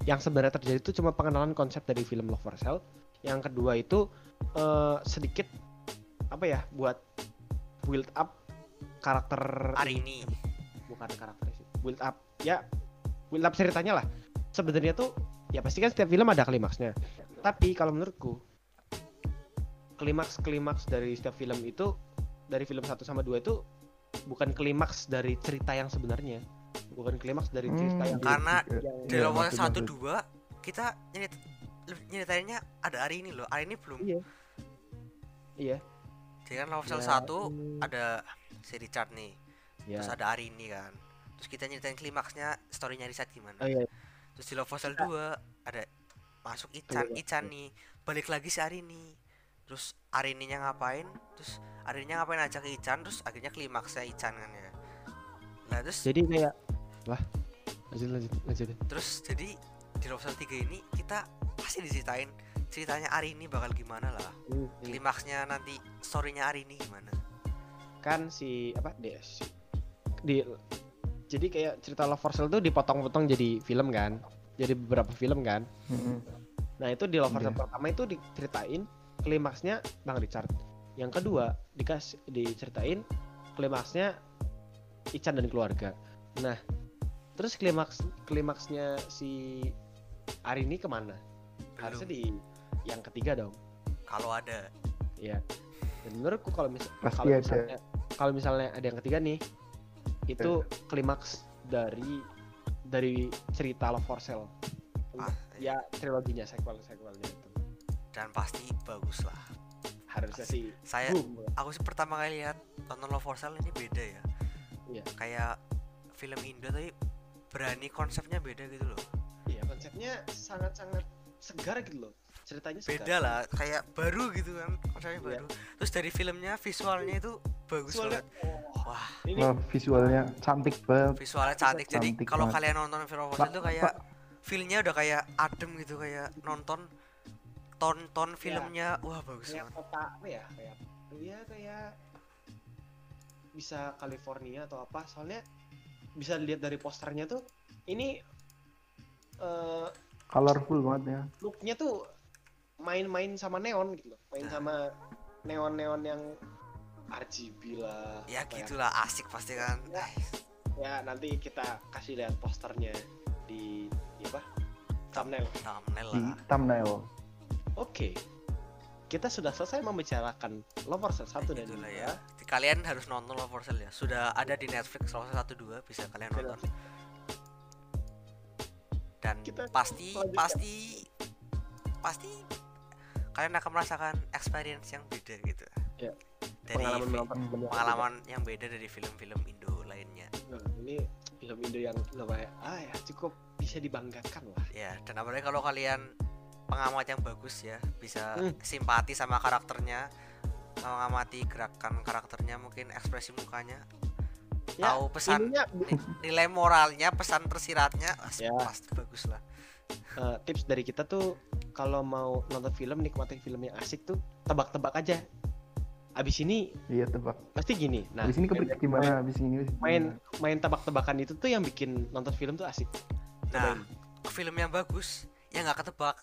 yang sebenarnya terjadi itu cuma pengenalan konsep dari film love for sale. Yang kedua itu eh, sedikit apa ya buat build up karakter hari ini. Bukan karakter sih build up ya build up ceritanya lah. Sebenarnya tuh ya pasti kan setiap film ada klimaksnya. Tapi kalau menurutku klimaks klimaks dari setiap film itu dari film 1 sama 2 itu bukan klimaks dari cerita yang sebenarnya. Bukan klimaks dari cerita Hmm, yang Karena di Love maksud- satu dua kita nyerit nyeritainnya ada hari ini loh. Hari ini belum. Iya. Iya. Jadi kan Love Cell Ya, satu hmm, ada si Richard nih. Ya. terus ada hari ini kan terus kita nyeritain klimaksnya storynya Richard gimana? Oh iya. Terus di Love Cell 2 ada masuk Ican Iya, Ican nih. Balik lagi si Arini. Terus Arininya ngapain? Terus Arininya ngapain aja ke Ican? Terus akhirnya klimaksnya Ican kan ya. Nah terus jadi kayak wah lanjut lanjut lanjut. Terus jadi di Love Cell 3 ini kita pasti diceritain ceritanya Arini bakal gimana lah. Hmm, hmm. klimaksnya nanti storynya Arini gimana? Kan si apa si, di jadi kayak cerita Love for Sale tuh dipotong-potong jadi film kan. Jadi beberapa film kan. Mm-mm. nah itu di Love for Sale Iya. pertama itu diceritain klimaksnya Bang Richard. Yang kedua dikasih diceritain klimaksnya Ican dan keluarga. Nah terus klimaks klimaksnya si Arini ke mana? Harusnya belum di yang ketiga dong. Kalau ada. Ya dan menurutku kalau misal Pasti kalau ada. misalnya kalau misalnya ada yang ketiga nih itu klimaks dari dari cerita Love for Sale. Ah, ya triloginya sequel sequelnya itu. Dan pasti bagus lah. Harusnya sih saya boom aku sih pertama kali lihat tonton Love for Sale ini beda ya. Iya. kayak film Indo tapi berani konsepnya beda gitu loh. Iya konsepnya sangat sangat segar gitu loh. Ceritanya segar. beda lah kayak baru gitu kan konsepnya Iya. baru. Terus dari filmnya visualnya itu bagus Visualnya, banget. Wah. Ini Wah, visualnya cantik banget. Visualnya cantik. Jadi Cantik kalau banget. kalian nonton Pak, Sale tuh kayak feelnya udah kayak adem gitu kayak nonton ton-ton Iya. filmnya. Wah bagus kayak banget. kota apa ya? Kayak iya kayak bisa California atau apa. Soalnya bisa dilihat dari posternya tuh ini eh colorful banget ya. looknya tuh main-main sama neon gitu. Loh main Nah. sama neon-neon yang RGB lah ya apa gitulah asik pasti kan Ya. Ya nanti kita kasih lihat posternya di, di apa thumbnail thumbnail di lah thumbnail oke kita sudah selesai membicarakan Lover Cell 1 dan Itulah 2 ya. Kalian harus nonton Love for Sale ya. Sudah ada di Netflix Love Sale 1 2 bisa kalian nonton. Dan Kita pasti lanjutkan. pasti pasti kalian akan merasakan experience yang beda gitu. Ya. Dari pengalaman menonton film pengalaman yang beda dari film-film Indo lainnya. Nah, ini film Indo yang lumayan ah ya cukup bisa dibanggakan lah. Ya, dan apalagi kalau kalian pengamat yang bagus ya, bisa Hmm. simpati sama karakternya, mengamati gerakan karakternya, mungkin ekspresi mukanya, Ya, tahu pesan Ininya nilai moralnya pesan tersiratnya pasti, Ya. pasti bagus lah eh, tips dari kita tuh kalau mau nonton film nikmatin film yang asik tuh tebak-tebak aja. Abis ini iya tebak pasti gini. Nah, habis ini kebrik gimana habis ini main main tebak-tebakan itu tuh yang bikin nonton film tuh asik. nah Cobain. film yang bagus yang nggak ketebak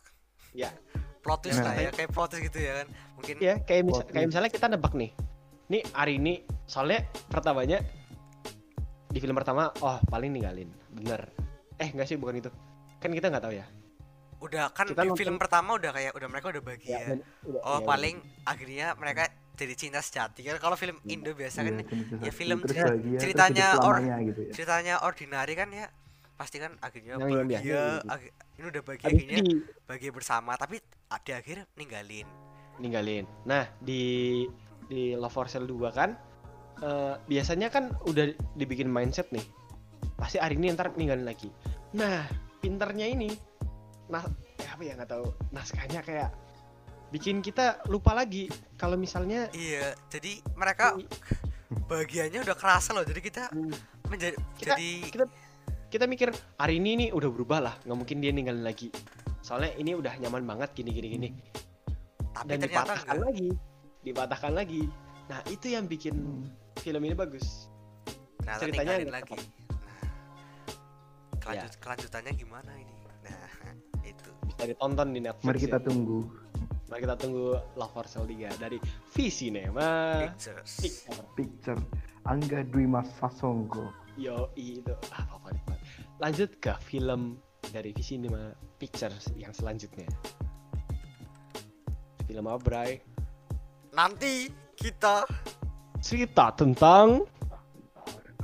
Ya. plot twist Nah. lah ya kayak plot twist gitu ya kan mungkin Iya, kayak misal, kayak misalnya kita nebak nih. Nih hari ini soalnya pertamanya di film pertama oh paling ninggalin. Bener. Eh enggak sih bukan itu. Kan kita nggak tahu ya. udah kan kita di nonton- film pertama udah kayak udah mereka udah bahagia dan- udah- oh ya, paling akhirnya mereka jadi cinta sejati kan kalau film Iya. Indo biasa kan ya film terus cerita- bahagia, ceritanya or- gitu ya ceritanya ordinary kan ya pasti kan akhirnya Yang yang biasa bahagia gitu. ag- ini udah bahagia Habis akhirnya di bahagia bersama tapi di akhir ninggalin ninggalin. Nah, di di Love for Sale 2 kan eh, biasanya kan udah dibikin mindset nih pasti hari ini ntar ninggalin lagi nah pinternya ini nah eh, apa ya nggak tahu naskahnya kayak bikin kita lupa lagi kalau misalnya iya jadi mereka bagiannya udah kerasa loh jadi kita Hmm. menjadi Kita- jadi kita kita mikir hari ini nih udah berubah lah nggak mungkin dia ninggalin lagi soalnya ini udah nyaman banget gini gini gini tapi dan ternyata dipatahkan enggak. lagi dipatahkan lagi nah itu yang bikin Hmm. film ini bagus Ternyata ceritanya lagi nah kelanjut kelanjutannya gimana ini nah itu bisa ditonton di Netflix Mari kita ya. tunggu. Mari kita tunggu Love for Sale 3 dari V Cinema pictures. Picture. Picture. Angga Dwi Mas Sasongko. yo itu. Ah favorit banget lanjut ke film dari V Cinema Pictures yang selanjutnya. Film apa Bray? nanti kita cerita tentang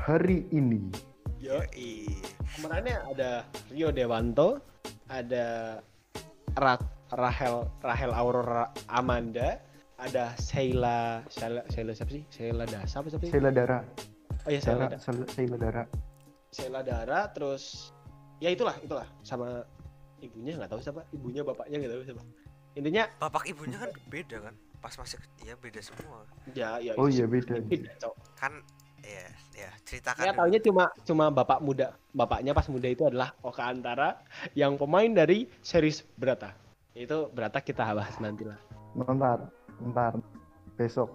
Hari ini. Yoi. Kemarinnya ada Rio Dewanto, ada Ra- Rahel Rahel Aurora Amanda, ada Sheila Sheila, Sheila siapa sih? Sheila Dasa apa siapa sih? Sheila Dara. Oh iya Sheila, Dara, Da- Sheila Dara. Sheila Dara terus ya itulah itulah sama ibunya nggak tahu siapa, ibunya bapaknya nggak tahu siapa. Intinya bapak ibunya kan beda kan pas masih ya beda semua ya ya Oh itu iya beda. beda, Cok. kan ya ya ceritakan Ya dulu. taunya cuma cuma bapak muda, bapaknya pas muda itu adalah Oka Antara yang pemain dari series Berata. Itu Berata kita bahas nanti lah. Ntar, ntar besok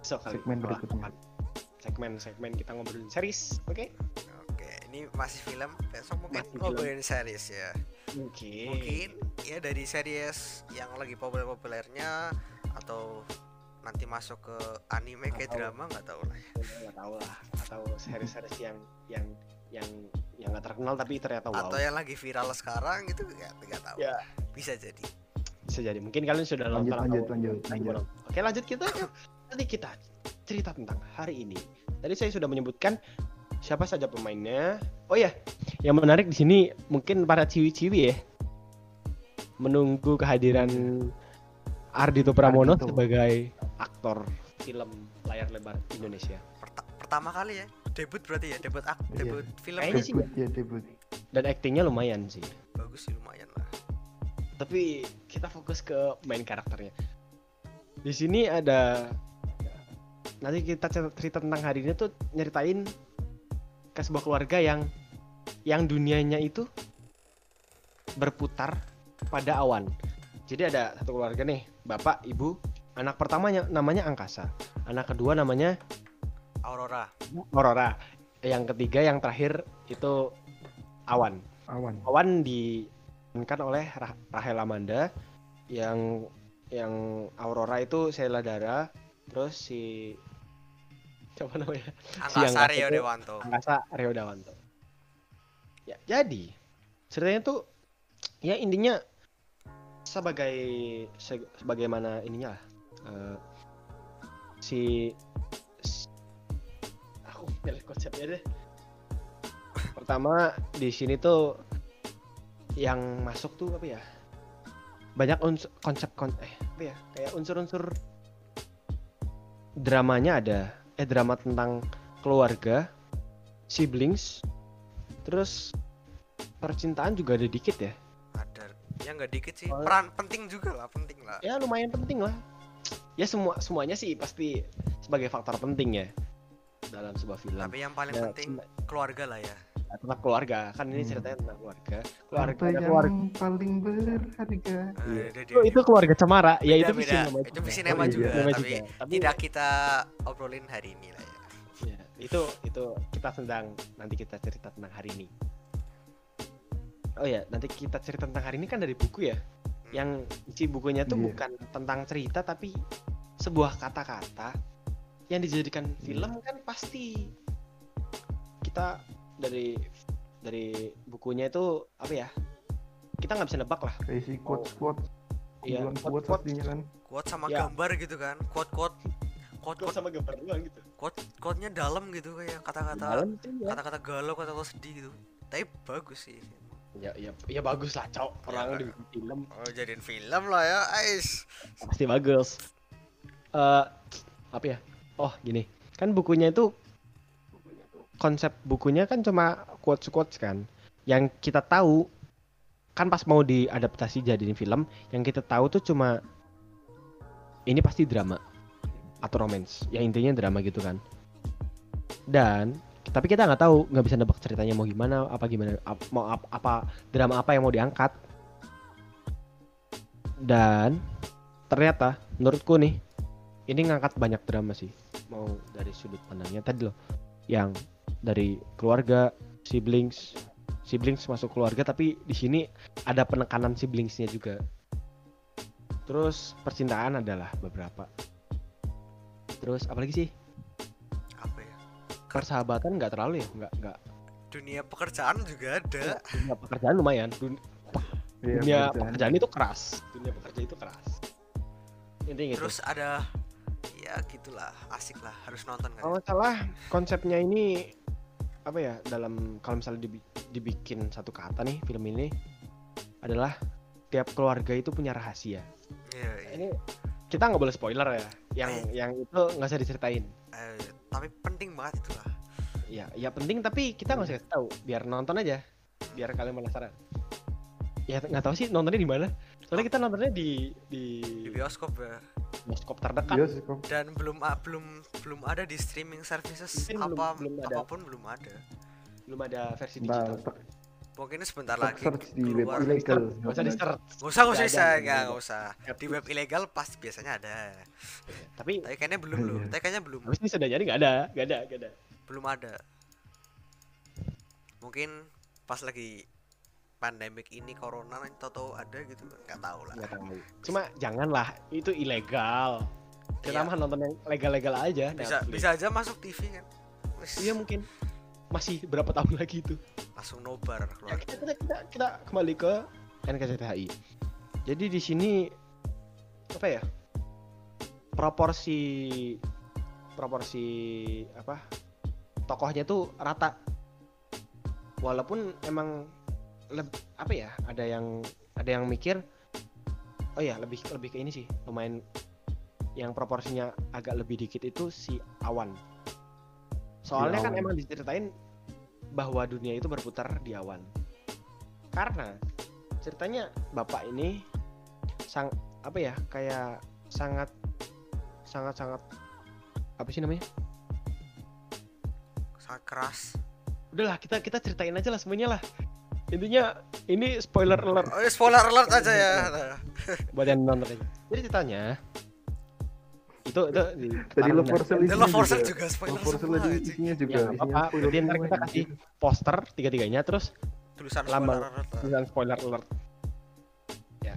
Besok kali. Segmen berikutnya. Segmen-segmen kita ngobrolin series, oke? oke ini masih film besok mungkin Masih film. ngobrolin series ya Oke. mungkin ya dari series yang lagi populer-populernya atau nanti masuk ke anime kayak drama nggak tahu lah ya. nggak tahu lah atau series-series yang yang yang yang nggak terkenal tapi ternyata wow. atau yang lagi viral sekarang gitu ya nggak tahu Ya. Bisa jadi Bisa jadi. Mungkin kalian sudah lanjut nonton lanjut atau lanjut lanjut. nonton. Oke, lanjut kita. Nanti kita cerita tentang hari ini. Tadi saya sudah menyebutkan siapa saja pemainnya. Oh ya, yang menarik di sini mungkin para ciwi-ciwi ya menunggu kehadiran Ardito Pramono Ardhito. sebagai aktor film layar lebar Indonesia. Perta- pertama kali ya debut berarti ya debut ak Iya. debut film Kayaknya ya? sih Debut ya debut. Dan aktingnya lumayan sih. bagus sih lumayan Tapi kita fokus ke main karakternya. Di sini ada nanti kita cer- cerita tentang hari ini tuh nyeritain ke sebuah keluarga yang yang dunianya itu berputar pada awan. Jadi ada satu keluarga nih, bapak, ibu, anak pertamanya namanya Angkasa, anak kedua namanya Aurora Aurora, yang ketiga yang terakhir itu Awan. Awan. Awan dimainkan oleh Rah- Rahel Amanda yang yang Aurora itu Sheila Dara terus si siapa namanya? Angkasa Angkasa Rio Dewanto. Angkasa Rio Dawanto ya jadi ceritanya tuh ya intinya sebagai se- sebagaimana ininya lah eh, si aku pilih konsepnya deh. Pertama di sini tuh yang masuk tuh apa ya? Banyak unsur konsep kon eh apa ya? Kayak unsur-unsur dramanya ada. Eh drama tentang keluarga siblings terus percintaan juga ada dikit ya. Ada. Ya nggak dikit sih. Oh. peran penting juga lah penting lah. Ya lumayan penting lah. Ya semua semuanya sih pasti sebagai faktor penting ya dalam sebuah film. Tapi yang paling Ya, penting keluarga lah ya tentang keluarga kan ini Hmm. ceritanya tentang keluarga keluarga yang keluarga paling berharga. Nah, Iya. itu dia. itu, itu keluarga cemara ya Beda, itu beda. sinema itu juga. sinema Oh, iya. juga tapi juga. tapi tidak kita obrolin hari ini lah ya ya, itu itu kita sedang nanti kita cerita tentang hari ini oh ya nanti kita cerita tentang hari ini kan dari buku ya yang isi bukunya tuh Iya. bukan tentang cerita tapi sebuah kata-kata yang dijadikan film kan pasti kita dari dari bukunya itu apa ya? Kita nggak bisa nebak lah. Si quotes quotes. Iya, quotes pastinya kan. quote sama Ya. gambar gitu kan. Quote quote quote quote. sama gambar doang gitu. Quote quote nya dalam gitu kayak kata-kata dalam sih ya. kata-kata galau kata-kata sedih gitu. Tapi bagus sih. Ya ya ya bagus lah cowok Ya, orang Kak. di film. Oh jadiin film lah ya Ais. Pasti bagus. Eh apa ya? Oh gini. Kan bukunya itu konsep bukunya kan cuma quotes quotes kan. Yang kita tahu kan pas mau diadaptasi jadiin film yang kita tahu tuh cuma ini pasti drama atau romance. Ya intinya drama gitu kan. Dan tapi kita nggak tahu nggak bisa nebak ceritanya mau gimana apa gimana ap- mau ap- apa drama apa yang mau diangkat. Dan ternyata menurutku nih ini ngangkat banyak drama sih. Mau dari sudut pandangnya. Tadi loh yang dari keluarga siblings. Siblings masuk keluarga tapi di sini ada penekanan siblingsnya juga. Terus percintaan adalah beberapa. Terus apalagi sih? Apa ya? Persahabatan nggak terlalu ya? Nggak nggak. Dunia pekerjaan juga ada. Dunia pekerjaan lumayan. Dun- Iya, dunia pekerjaan. pekerjaan itu keras. Dunia pekerja itu keras. Intinya gitu. Terus ada ya gitulah asik lah harus nonton kan kalau nggak salah konsepnya ini apa ya dalam kalau misalnya dibi- dibikin satu kata nih film ini adalah tiap keluarga itu punya rahasia. Iya, iya. ini kita nggak boleh spoiler ya yang yang itu nggak usah diceritain. Eh, tapi penting banget itu lah ya ya penting tapi kita nggak usah tahu. Biar nonton aja biar kalian penasaran. Ya nggak tahu sih nontonnya di mana soalnya kita nontonnya di di di bioskop ya bioskop terdekat Bioskop. dan belum a- belum belum ada di streaming services Mungkin belum- apa belum ada. apa pun belum ada belum ada versi digital ter- mungkin sebentar lagi search di web keluar ilegal. nggak usah di search Gak usah, gak usah, ada, ada. nggak usah. Di web ilegal pasti biasanya ada. tapi Tapi kayaknya belum loh. Iya. Tapi kayaknya belum, habis ini sudah jadi nggak ada nggak ada nggak ada belum ada. Mungkin pas lagi pandemik ini corona tahu ada gitu kan? Nggak tahu lah. nggak tahu. Cuma janganlah itu ilegal. Kita Iya. mah nonton yang legal-legal aja Bisa Netflix. bisa aja masuk TV kan. Wis, iya mungkin. Masih berapa tahun lagi itu? Langsung nobar ya, kita, kita, kita, kita kembali ke NKCTHI jadi di sini apa ya? Proporsi proporsi apa? Tokohnya tuh rata. Walaupun emang leb- apa ya ada yang ada yang mikir oh ya lebih lebih ke ini sih lumayan yang proporsinya agak lebih dikit itu si awan soalnya kan Awan. emang diceritain bahwa dunia itu berputar di awan karena ceritanya bapak ini sang apa ya kayak sangat sangat sangat apa sih namanya Sangat keras. udahlah kita kita ceritain aja lah semuanya lah intinya ini spoiler alert Oh, spoiler alert aja ya. buat yang nonton aja jadi ceritanya itu itu di Tadi Love for Sale Love for Sale juga. juga spoiler Love for Sale anjing. isinya juga. Ya, spoiler Jadi ntar kita kasih poster tiga-tiganya terus Tulisan Lambang. spoiler alert. tulisan spoiler alert ya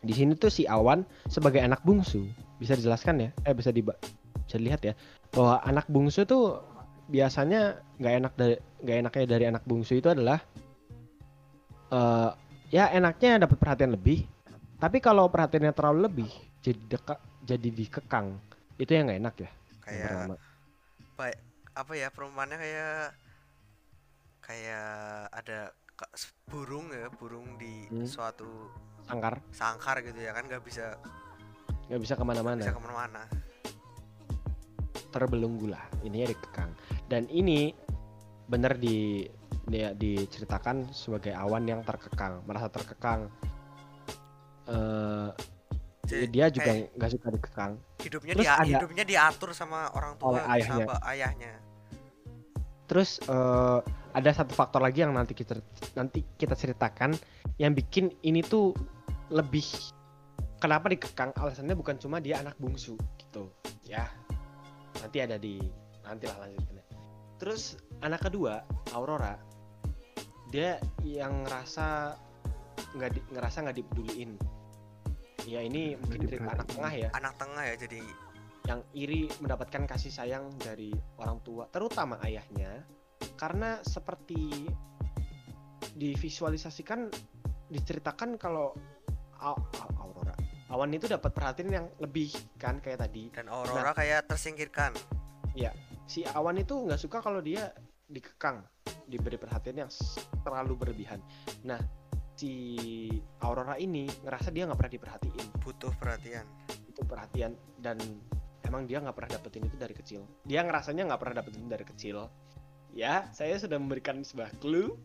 di sini tuh si Awan sebagai anak bungsu bisa dijelaskan ya eh bisa di bisa dilihat ya bahwa anak bungsu tuh biasanya nggak enak dari nggak enaknya dari anak bungsu itu adalah eh ya enaknya dapat perhatian lebih. Tapi kalau perhatiannya terlalu lebih jadi dekat jadi dikekang itu yang nggak enak ya Kayak baik apa ya perumpamannya kayak kayak ada burung ya burung di Hmm. suatu sangkar. sangkar gitu ya kan nggak bisa nggak bisa ke mana-mana. Bisa ke mana-mana. Terbelenggu lah ininya dikekang dan ini bener di dia diceritakan sebagai awan yang terkekang merasa terkekang. Eh Jadi dia juga nggak suka dikekang. hidupnya terus dia ada- hidupnya diatur sama orang tua Oleh ayahnya. sama ayahnya. Terus eh, ada satu faktor lagi yang nanti kita nanti kita ceritakan yang bikin ini tuh lebih kenapa dikekang? Alasannya bukan cuma dia anak bungsu gitu. Ya nanti ada di nantilah lanjutannya. Terus anak kedua Aurora dia yang ngerasa nggak di, ngerasa nggak dipeduliin. Ya ini mungkin dari anak tengah ya. Anak tengah ya jadi yang iri mendapatkan kasih sayang dari orang tua, terutama ayahnya, karena seperti divisualisasikan, diceritakan kalau Au- Au- Aurora, Awan itu dapat perhatian yang lebih kan kayak tadi. dan Aurora kayak tersingkirkan. Si Awan itu nggak suka kalau dia dikekang, diberi perhatian yang terlalu berlebihan. Nah, si Aurora ini ngerasa dia nggak pernah diperhatiin. butuh perhatian itu perhatian dan emang dia nggak pernah dapetin itu dari kecil dia ngerasanya nggak pernah dapetin dari kecil ya saya sudah memberikan sebuah clue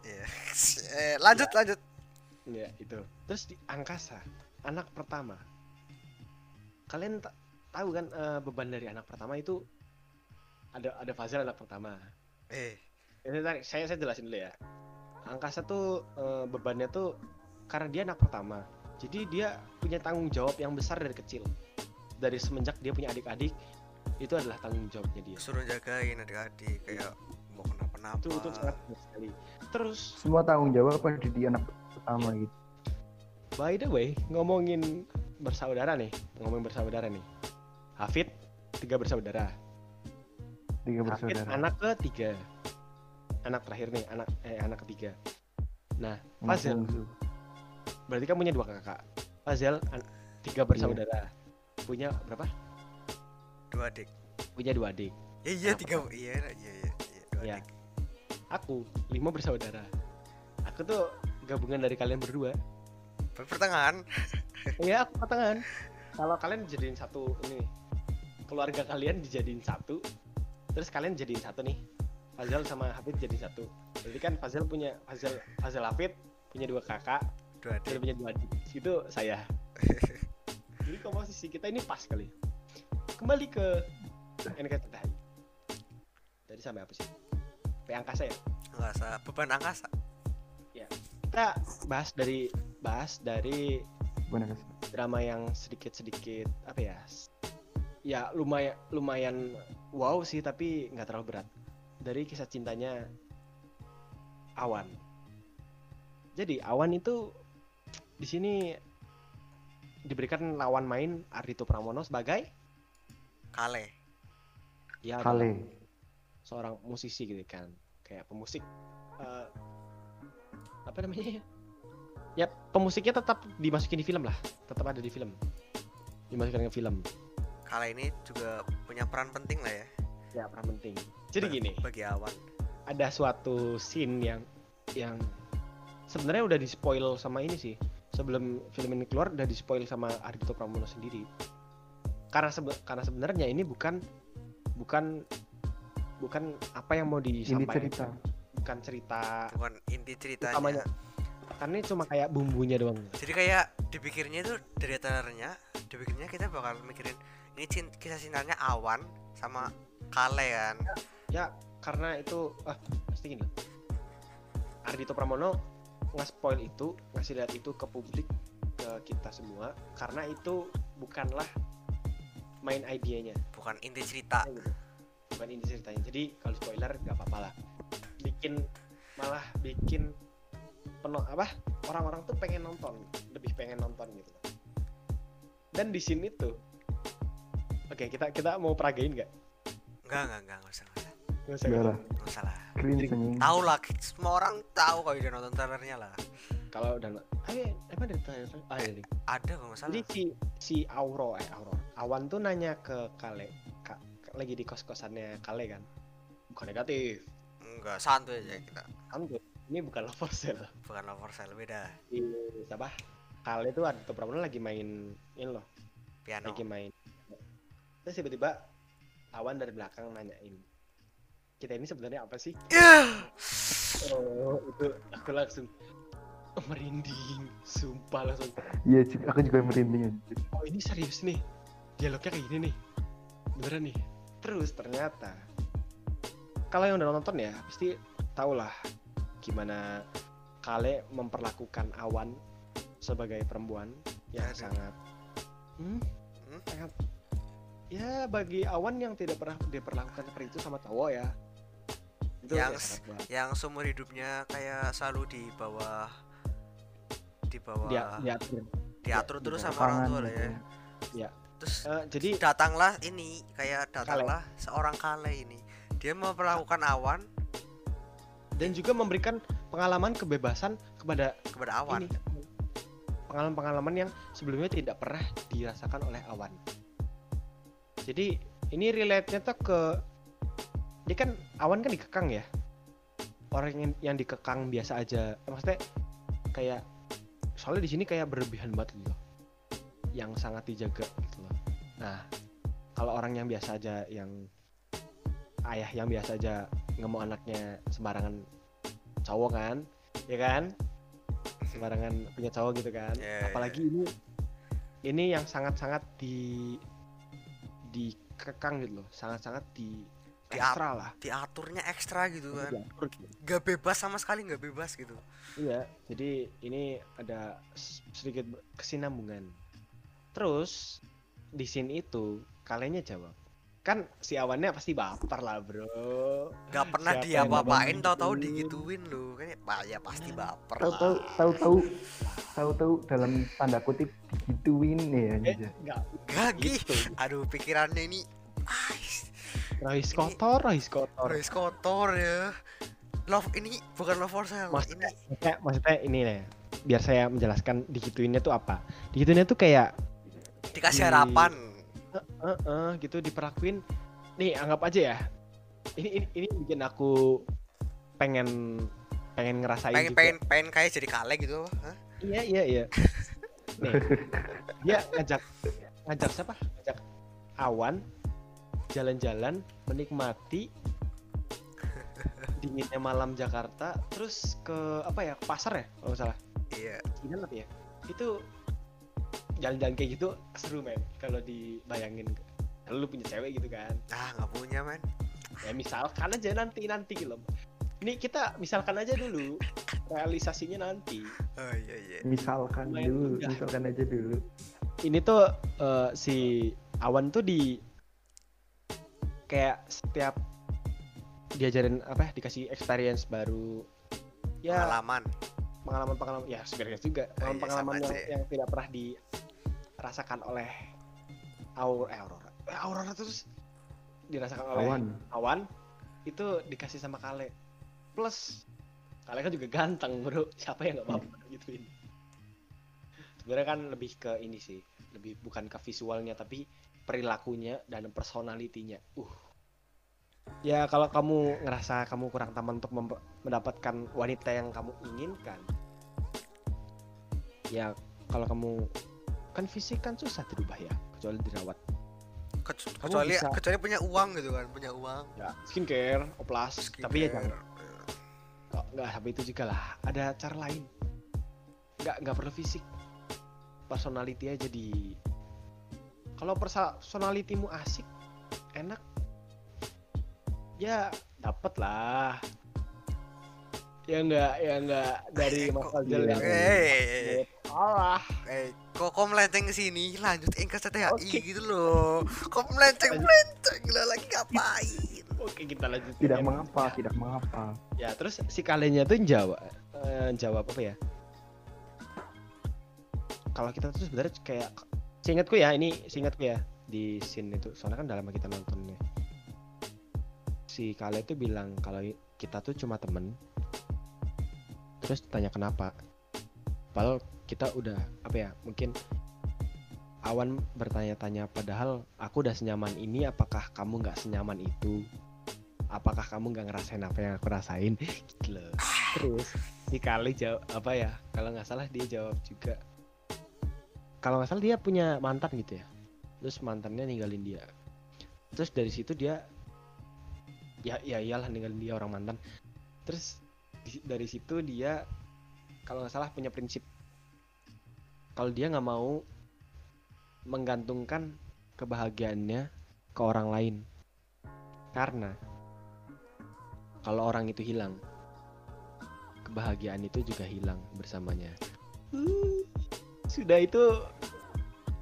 Iya. Eh, lanjut lanjut. ya itu terus di angkasa anak pertama kalian ta- tahu kan eh, beban dari anak pertama itu ada ada Fazal anak pertama Eh, ini tadi saya saya jelasin dulu ya. Angkasa tuh eh, bebannya tuh karena dia anak pertama. Jadi dia punya tanggung jawab yang besar dari kecil. Dari semenjak dia punya adik-adik itu adalah tanggung jawabnya dia. Suruh jagain adik-adik kayak mau kenapa-napa. itu itu sangat sekali. Terus semua tanggung jawab ada di anak pertama gitu? By the way ngomongin bersaudara nih ngomongin bersaudara nih. Hafid tiga bersaudara tiga Hafid bersaudara anak ketiga anak terakhir nih anak eh anak ketiga nah bungsu. berarti kamu punya dua kakak Fazil an- tiga bersaudara punya berapa Dua adik. punya dua adik Ya, iya Anak tiga. Iya iya iya. iya, Dua Ya. adik. aku lima bersaudara aku tuh gabungan dari kalian berdua Pertengahan. Iya aku katakan kalau kalian dijadiin satu ini keluarga kalian dijadiin satu terus kalian jadiin satu nih. Fazal sama Hafid jadi satu. Berarti kan Fazal punya Fazal Fazal Hafid punya dua kakak Dua adik. punya dua adik. Itu saya. Jadi komposisi kita ini pas kali kembali ke NKCTHI tadi sampai apa sih? Sampai angkasa ya? Enggak usah beban angkasa. kita bahas dari bahas dari drama yang sedikit-sedikit apa ya ya lumayan lumayan wow sih tapi nggak terlalu berat. Dari kisah cintanya Awan. Jadi Awan itu di sini diberikan lawan main Ardito Pramono sebagai Kale. ya kale. seorang musisi gitu kan. Kayak pemusik eh, apa namanya ya? Ya pemusiknya tetap dimasukin di film lah. Tetap ada di film. Dimasukkan ke film Kale ini juga punya peran penting lah ya. ya peran penting jadi Ba- gini Bagi awan. ada suatu scene yang yang sebenarnya udah di spoil sama ini sih sebelum film ini keluar udah di spoil sama Ardhito Pramono sendiri karena sebe- karena sebenarnya ini bukan bukan bukan apa yang mau ini disampaikan cerita bukan cerita Bukan inti ceritanya. Utamanya. karena ini cuma kayak bumbunya doang Jadi kayak dipikirnya itu dari trailernya, dipikirnya kita bakal mikirin ini kisah cintanya awan sama Kale kan. ya karena itu ah pasti gini Ardito Pramono nge-spoil itu ngasih lihat itu ke publik ke kita semua karena itu bukanlah main idenya Bukan inti cerita. gitu. bukan ini ceritanya jadi kalau spoiler nggak apa-apa lah bikin malah bikin penuh apa orang-orang tuh pengen nonton lebih pengen nonton gitu dan di sini tuh oke kita kita mau peragain nggak Enggak, enggak, enggak, enggak usah, enggak usah. Nggak usah, enggak nggak Enggak usah lah. Tahu lah, semua orang tahu kalau udah nonton trailernya lah. kalau udah ayo emang dari trailer ah, iya, iya. Ada kalau nggak salah. jadi si si Auro eh Auro Awan tuh nanya ke Kale Ka- lagi di kos kosannya Kale kan bukan negatif Enggak, santuy aja kita. santuy ini bukan love for sale Bukan love for sale beda. si siapa Kale tuh ada Pramono lagi main ini loh Piano. lagi main terus tiba-tiba Awan dari belakang nanyain kita ini sebenarnya apa sih? Oh itu aku langsung merinding sumpah langsung. Iya juga- aku juga merinding oh ini serius nih. Dialognya kayak gini nih. Beneran nih. Terus ternyata kalau yang udah nonton ya pasti tau lah gimana Kale memperlakukan Awan sebagai perempuan yang sangat hmm, Hmm? sangat ya bagi Awan yang tidak pernah diperlakukan seperti itu sama cowok ya itu Yang ya. Yang seumur hidupnya kayak selalu di bawah di bawah dia diatur diatur di terus bawah sama orang tua lah ya. gitu. Terus Eh, jadi datanglah ini kayak datanglah seorang Kale ini. Dia memperlakukan awan dan juga memberikan pengalaman kebebasan kepada kepada awan. pengalaman-pengalaman yang sebelumnya tidak pernah dirasakan oleh awan. Jadi ini relate-nya tuh ke dia kan awan kan dikekang ya. Orang yang, yang dikekang biasa aja. Maksudnya kayak soalnya di sini kayak berlebihan banget gitu. yang sangat dijaga gitu loh nah kalau orang yang biasa aja yang ayah yang biasa aja nggak mau anaknya sembarangan cowok kan ya kan sembarangan punya cowok gitu kan ya, apalagi ini ini yang sangat-sangat di dikekang gitu loh sangat-sangat di Di ekstra lah diaturnya ekstra gitu kan Diatur gitu. nggak bebas sama sekali nggak bebas gitu Iya, jadi ini ada sedikit kesinambungan. Terus di scene itu kaliannya jawab. Kan si awannya pasti baper lah, Bro. nggak pernah Siapa dia apa-apain ngomong tahu-tahu gitu? digituin loh kan pak ya pasti baper tahu lah tahu tahu tahu tahu dalam tanda kutip digituin ya Eh, enggak gagi gitu. aduh pikirannya ini Rohis kotor, Rohis kotor. Royce kotor ya love ini bukan love for sale Mas- ini Maksudnya, maksudnya ini nih, biar saya menjelaskan digituinnya tuh apa. Digituinnya tuh kayak dikasih di- eh eh, gitu diperlakuin. Nih, anggap aja ya. Ini ini, ini bikin aku pengen pengen ngerasain pengen juga. pengen pengen kayak jadi kale gitu Hah? Iya iya iya. Nih, dia ngajak ngajak siapa? Ngajak Awan jalan-jalan menikmati dinginnya malam Jakarta, terus ke apa ya? ke pasar ya kalau salah. iya Gimana tapi ya? Itu jalan-jalan kayak gitu seru men kalau dibayangin. Kalau lu punya cewek gitu kan. ah nggak punya man Ya misalkan aja nanti nanti gitu. loh. Ini kita misalkan aja dulu realisasinya nanti. oh iya iya misalkan Lumayan dulu mudah. misalkan aja dulu ini tuh eh, si Awan tuh di kayak setiap diajarin apa ya, dikasih experience baru ya pengalaman pengalaman pengalaman ya experience juga Ah, iya, pengalaman pengalaman yang, aja. yang tidak pernah dirasakan oleh Aur eh, Aurora. Eh, Aurora terus dirasakan oleh awan. Awan itu dikasih sama Kale. Plus Kale kan juga ganteng bro. Siapa yang nggak mau gituin? Sebenarnya kan lebih ke ini sih. Lebih bukan ke visualnya tapi perilakunya dan personalitinya. Uh. Ya kalau kamu ngerasa kamu kurang taman untuk mendapatkan wanita yang kamu inginkan ya kalau kamu kan fisik kan susah dirubah ya kecuali dirawat. Kecu- Kamu kecuali bisa- kecuali punya uang gitu kan punya uang. Ya skincare oplas tapi ya jangan. Skincare. Oh, nggak sampai itu juga lah ada cara lain. Nggak nggak perlu fisik. Personality aja di kalau personalitimu asik enak. Ya dapet lah. Ya enggak ya enggak dari Eh, Mas kok- Fazil yang eh Allah eh kok kok melenceng ke sini? Lanjut ke CTHI Oke. gitu loh. Kok melenceng melenceng? Gila lagi ngapain? Oke kita lanjut tidak mengapa tidak mengapa. Ya terus si kalenya tuh jawab eh, jawab apa ya? Kalau kita tuh sebenarnya kayak seingatku ya ini seingatku ya di scene itu. Soalnya kan dalam kita nontonnya. Si Kale itu bilang kalau kita tuh cuma temen. Terus tanya kenapa. Padahal kita udah apa ya mungkin awan bertanya-tanya padahal aku udah senyaman ini apakah kamu nggak senyaman itu? Apakah kamu nggak ngerasain apa yang aku rasain? Gitu loh. terus si kali jawab apa ya kalau nggak salah dia jawab juga. Kalau nggak salah dia punya mantan gitu ya. Terus mantannya ninggalin dia. Terus dari situ dia ya ya iyalah ninggalin dia orang mantan. Terus di- dari situ dia kalau nggak salah punya prinsip kalau dia nggak mau menggantungkan kebahagiaannya ke orang lain. Karena kalau orang itu hilang kebahagiaan itu juga hilang bersamanya. Hmm, sudah itu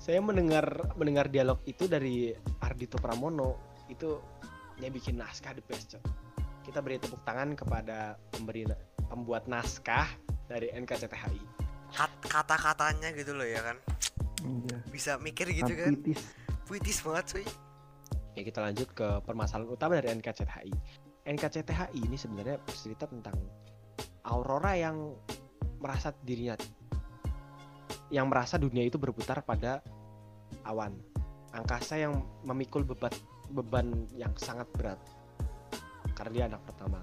saya mendengar mendengar dialog itu dari Ardito Pramono. Itu nya bikin naskah the best Cok. kita beri tepuk tangan kepada pemberi pembuat naskah dari NKCTHI kata-katanya gitu loh ya kan. Iya. Bisa mikir gitu kan. Antitis. puitis banget cuy. Ya kita lanjut ke permasalahan utama dari NKCTHI NKCTHI ini sebenarnya bercerita tentang Aurora yang merasa dirinya yang merasa dunia itu berputar pada awan. Angkasa yang memikul beban beban yang sangat berat. Karena dia anak pertama.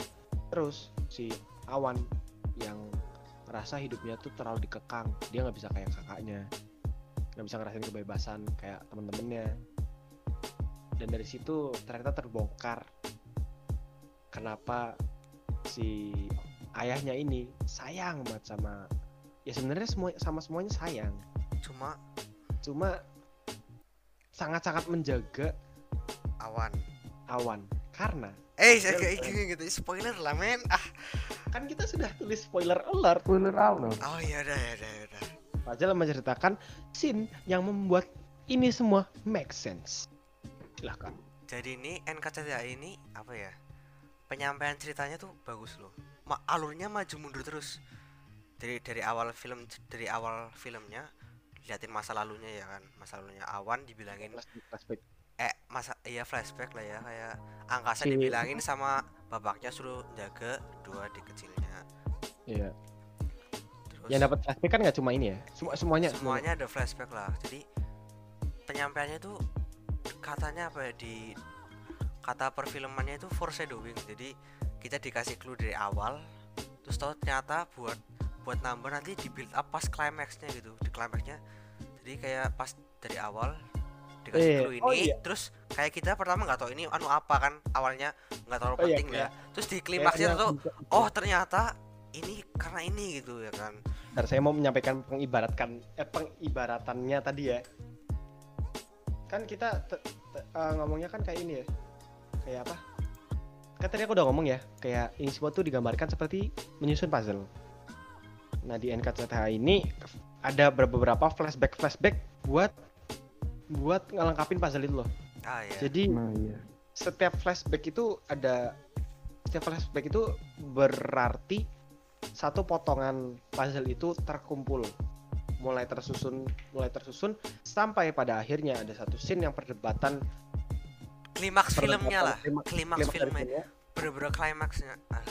Terus si awan yang merasa hidupnya tuh terlalu dikekang. Dia nggak bisa kayak kakaknya. Nggak bisa ngerasain kebebasan kayak temen-temennya. Dan dari situ ternyata terbongkar kenapa si ayahnya ini sayang banget sama ya sebenarnya semua sama semuanya sayang. Cuma cuma sangat-sangat menjaga awan. Awan. Karena eh gitu. Spoiler lah men. Ah kan kita sudah tulis spoiler alert. Spoiler alert. Oh iya udah ya udah ya udah. Fajal menceritakan scene yang membuat ini semua make sense. Silahkan. Jadi ini NKCTHI ini apa ya penyampaian ceritanya tuh bagus loh. Ma alurnya maju mundur terus. Dari dari awal film dari awal filmnya liatin masa lalunya ya kan. Masa lalunya awan dibilangin flashback eh masa iya flashback lah ya kayak angkasa Si- dibilangin sama bapaknya suruh jaga dua adik kecilnya. Iya. Terus yang dapat flashback kan nggak cuma ini ya? Semua semuanya. Semuanya ada flashback lah. Jadi penyampaiannya itu katanya apa ya di kata perfilmannya itu foreshadowing. Jadi kita dikasih clue dari awal terus tahu ternyata buat buat nambah nanti di build up pas climaxnya gitu. Di climaxnya jadi kayak pas dari awal dikasih Iya. clue ini Oh, iya. terus kayak kita pertama nggak tahu ini anu apa kan awalnya nggak terlalu Oh, iya, penting iya. ya. Terus di klimaksnya tuh oh ternyata ini karena ini gitu ya kan. Bentar, saya mau menyampaikan pengibaratkan eh pengibaratannya tadi ya. Kan kita te- te- eh, ngomongnya kan kayak ini ya. Kayak apa? Kan tadi aku udah ngomong ya kayak ini semua tuh digambarkan seperti menyusun puzzle. Nah di NKCTH ini ada beberapa flashback flashback buat buat ngelengkapin puzzle itu loh ah ya jadi nah iya. setiap flashback itu ada setiap flashback itu berarti satu potongan puzzle itu terkumpul. Mulai tersusun mulai tersusun sampai pada akhirnya ada satu scene yang perdebatan klimaks filmnya lah. klima- klimaks klimaks filmnya. filmnya. bener-bener klimaksnya. Ah,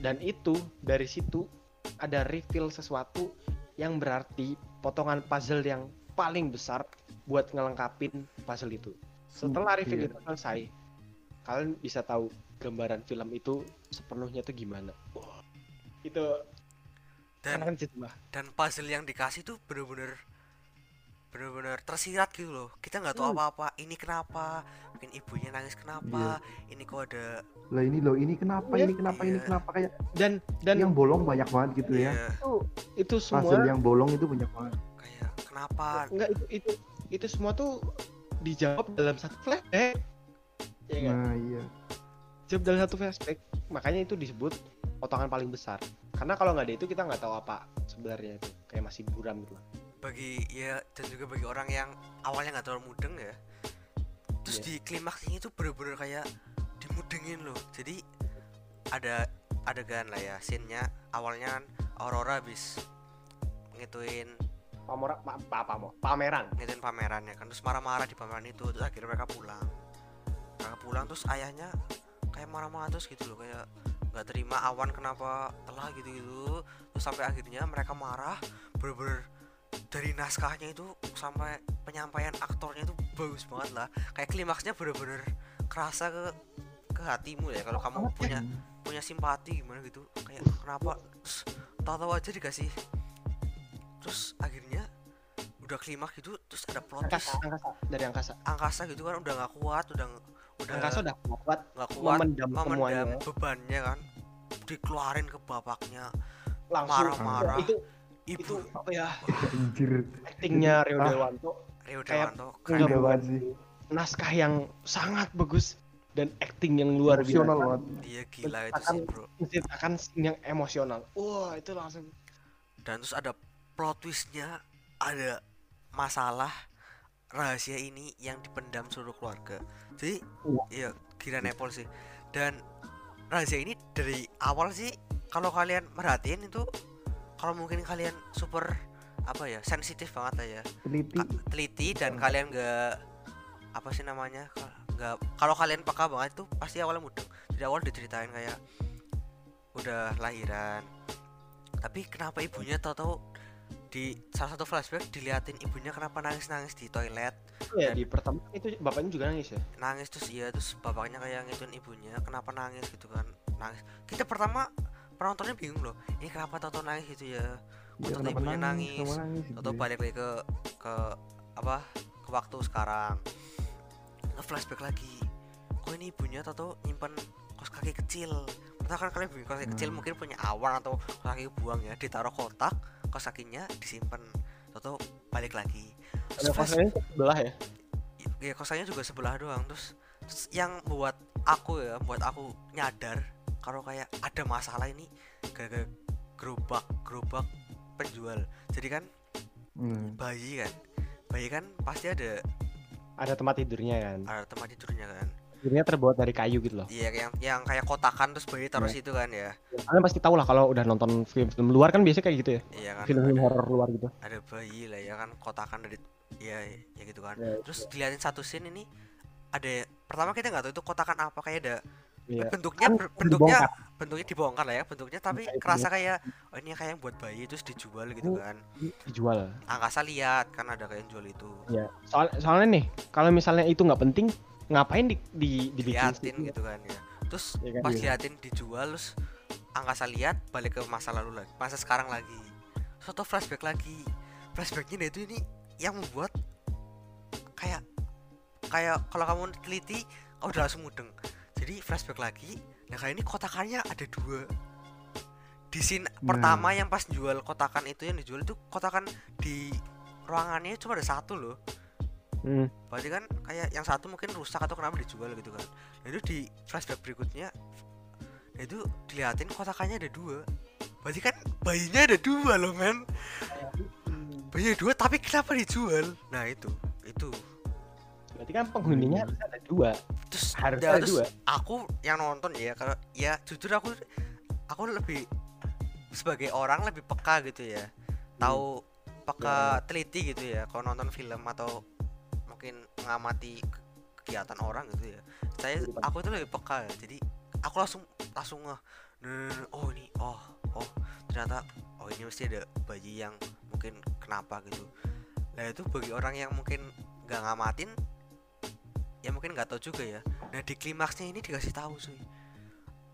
dan itu dari situ ada reveal sesuatu yang berarti potongan puzzle yang paling besar buat ngelengkapin puzzle itu. Setelah reveal Iya. itu selesai kalian bisa tahu gambaran film itu sepenuhnya tuh gimana. Wah, itu dan kan dan puzzle yang dikasih tuh bener-bener bener-bener tersirat gitu loh. Kita nggak tahu Hmm. apa-apa ini kenapa? Mungkin ibunya nangis kenapa? Ini kok ada lah ini loh ini kenapa Iya. ini kenapa ini Iya. kenapa? Kayak dan dan yang bolong banyak banget gitu ya. Iya, itu itu puzzle semua yang bolong itu banyak banget kayak kenapa? Enggak itu itu itu semua tuh dijawab dalam satu flashback. Ya kan? nah iya. Jawab dalam satu flashback. Makanya itu disebut potongan paling besar. Karena kalau nggak ada itu kita nggak tahu apa sebenarnya itu. Kayak masih buram gitu lah. Bagi ya dan juga bagi orang yang awalnya nggak terlalu mudeng ya. Terus Iya. di klimaksnya itu bener-bener kayak dimudengin loh. Jadi ada adegan lah ya scene-nya. Awalnya kan Aurora habis ngituin pamora pa, mau pameran. Ngituin pameran ya kan terus marah-marah di pameran itu terus akhirnya mereka pulang. Mereka pulang terus ayahnya kayak marah-marah terus gitu loh kayak nggak terima awan kenapa telah gitu gitu terus sampai akhirnya mereka marah bener-bener dari naskahnya itu sampai penyampaian aktornya itu bagus banget lah. Kayak klimaksnya bener-bener kerasa ke ke hatimu ya kalau kamu punya punya simpati gimana gitu. Kayak kenapa tahu-tahu aja dikasih terus akhirnya udah klimaks gitu terus ada plot twist. angkasa. Angkasa dari angkasa. Angkasa gitu kan udah nggak kuat udah udah angkasa udah kuat. nggak kuat memendam memendam semuanya. bebannya kan. Dikeluarin ke bapaknya. Langsung. Marah-marah. itu ibu itu apa ya? Anjir. Actingnya Rio Ah. Dewanto. Rio kayak Dewanto buat banget sih. Naskah yang sangat bagus dan acting yang luar emosional biasa banget. Dia gila itu sih bro. menciptakan scene yang emosional. Wah itu langsung. Dan terus ada plot twistnya ada masalah rahasia ini yang dipendam seluruh keluarga. Jadi Iya. ya kira Nepal sih. Dan rahasia ini dari awal sih kalau kalian merhatiin itu kalau mungkin kalian super apa ya sensitif banget ya. Teliti. Ka- teliti dan Hmm. kalian nggak apa sih namanya nggak kalau kalian peka banget itu pasti awalnya mudeng. Dari awal diceritain kayak udah lahiran. Tapi kenapa ibunya tahu-tahu di salah satu flashback diliatin ibunya kenapa nangis-nangis di toilet. Ya Dan- di pertama itu bapaknya juga nangis ya? Nangis terus iya terus bapaknya kayak ngituin ibunya kenapa nangis gitu kan nangis. Kita pertama penontonnya bingung loh ini kenapa tahu nangis gitu ya? Atau kenapa ibunya nangis, nangis. Gitu atau ya. balik lagi ke ke apa ke waktu sekarang. Nge flashback lagi kok ini ibunya atau nyimpen kos kaki kecil? Entah kan kalian punya kos kaki kecil Hmm. mungkin punya awan atau kos kaki buang ya ditaruh kotak kos kakinya disimpan atau balik lagi Terus sebelah ya. ya kosannya juga sebelah doang terus, terus yang buat aku ya buat aku nyadar kalau kayak ada masalah ini gara-gara gerobak gerobak penjual jadi kan Hmm. bayi kan bayi kan pasti ada Ada tempat tidurnya kan. ada tempat tidurnya kan Tidurnya terbuat dari kayu gitu loh. iya yang yang kayak kotakan terus bayi taruh Iya. situ kan ya Kalian pasti tahu lah kalau udah nonton film-film luar kan biasanya kayak gitu ya. iya kan Film-film horor luar gitu. ada bayi lah ya kan kotakan dari ya ya gitu kan Iya, terus dilihatin satu scene ini ada pertama kita nggak tahu itu kotakan apa kayak ada Iya. bentuknya Kan bentuknya dibongkar. bentuknya dibongkar lah ya bentuknya tapi Kayak kerasa kayak oh ini kayak yang buat bayi terus dijual gitu Oh. kan dijual. angkasa lihat kan ada kayak yang jual itu Iya. Soal soalnya nih, kalau misalnya itu nggak penting, ngapain di, di sticknya? gitu kan ya terus Iya kan? pas Iya. diliatin dijual terus angkasa lihat balik ke masa lalu lagi masa sekarang lagi suatu flashback lagi flashbacknya itu ini yang membuat kayak kayak kalau kamu teliti kamu udah langsung mudeng jadi flashback lagi nah kali ini kotakannya ada dua di scene pertama yang pas jual kotakan itu yang dijual itu kotakan di ruangannya cuma ada satu loh Hmm. berarti kan kayak yang satu mungkin rusak atau kenapa dijual gitu kan. Nah itu di flashback berikutnya nah itu dilihatin kotakannya ada dua. Berarti kan bayinya ada dua loh men. Bayinya dua tapi kenapa dijual? Nah itu itu. Berarti kan penghuninya harus ada dua. terus Harus ya, ada terus dua. aku yang nonton ya kalau ya jujur aku aku lebih sebagai orang lebih peka gitu ya. Tahu peka teliti gitu ya kalau nonton film atau mungkin mengamati ke- kegiatan orang gitu ya. Saya Kehidupan. aku itu lebih peka ya. Jadi aku langsung langsung ngeh "Nih, oh ini oh oh ternyata oh ini mesti ada bayi yang mungkin kenapa gitu. Nah itu bagi orang yang mungkin nggak ngamatin ya mungkin nggak tahu juga ya. Nah di klimaksnya ini dikasih tahu sih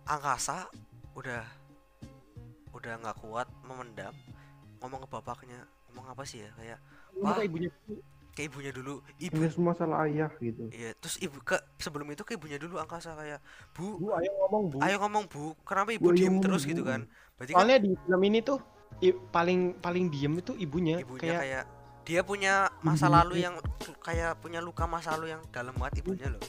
angkasa udah udah nggak kuat memendam ngomong ke bapaknya ngomong apa sih ya? Kayak Wah. ibunya ke ibunya dulu ibu. Ini semua salah ayah gitu. Iya terus ibu ke sebelum itu ke ibunya dulu angkasa kayak bu. Bu, ayo ngomong, Bu. ayo ngomong bu. Kenapa ibu Bu, diem terus Bu." gitu kan? Berarti kan Soalnya di film ini tuh i- paling paling diem itu ibunya, ibunya kayak, kayak dia punya masa lalu yang kayak punya luka masa lalu yang dalam banget ibunya loh.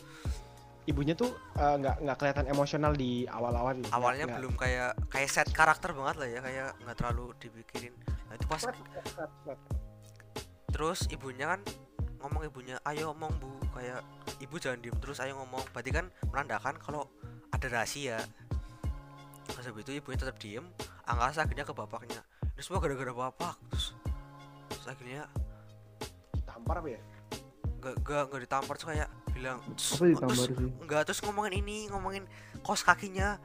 Ibunya tuh eh, nggak nggak kelihatan emosional di awal-awal. awalnya Nggak- belum kayak kayak set karakter banget lah ya kayak nggak terlalu dipikirin. Nah itu pas terus ibunya kan ngomong ibunya ayo ngomong bu. Kayak ibu jangan diem terus ayo ngomong. Berarti kan menandakan kalau ada rahasia. Terus habis itu ibunya tetap diem angkasa akhirnya ke bapaknya. Ini semua gara-gara bapak. Terus, terus akhirnya tampar apa ya? nggak nggak nggak ditampar. Terus kayak bilang terus, terus nggak terus ngomongin ini ngomongin kos kakinya.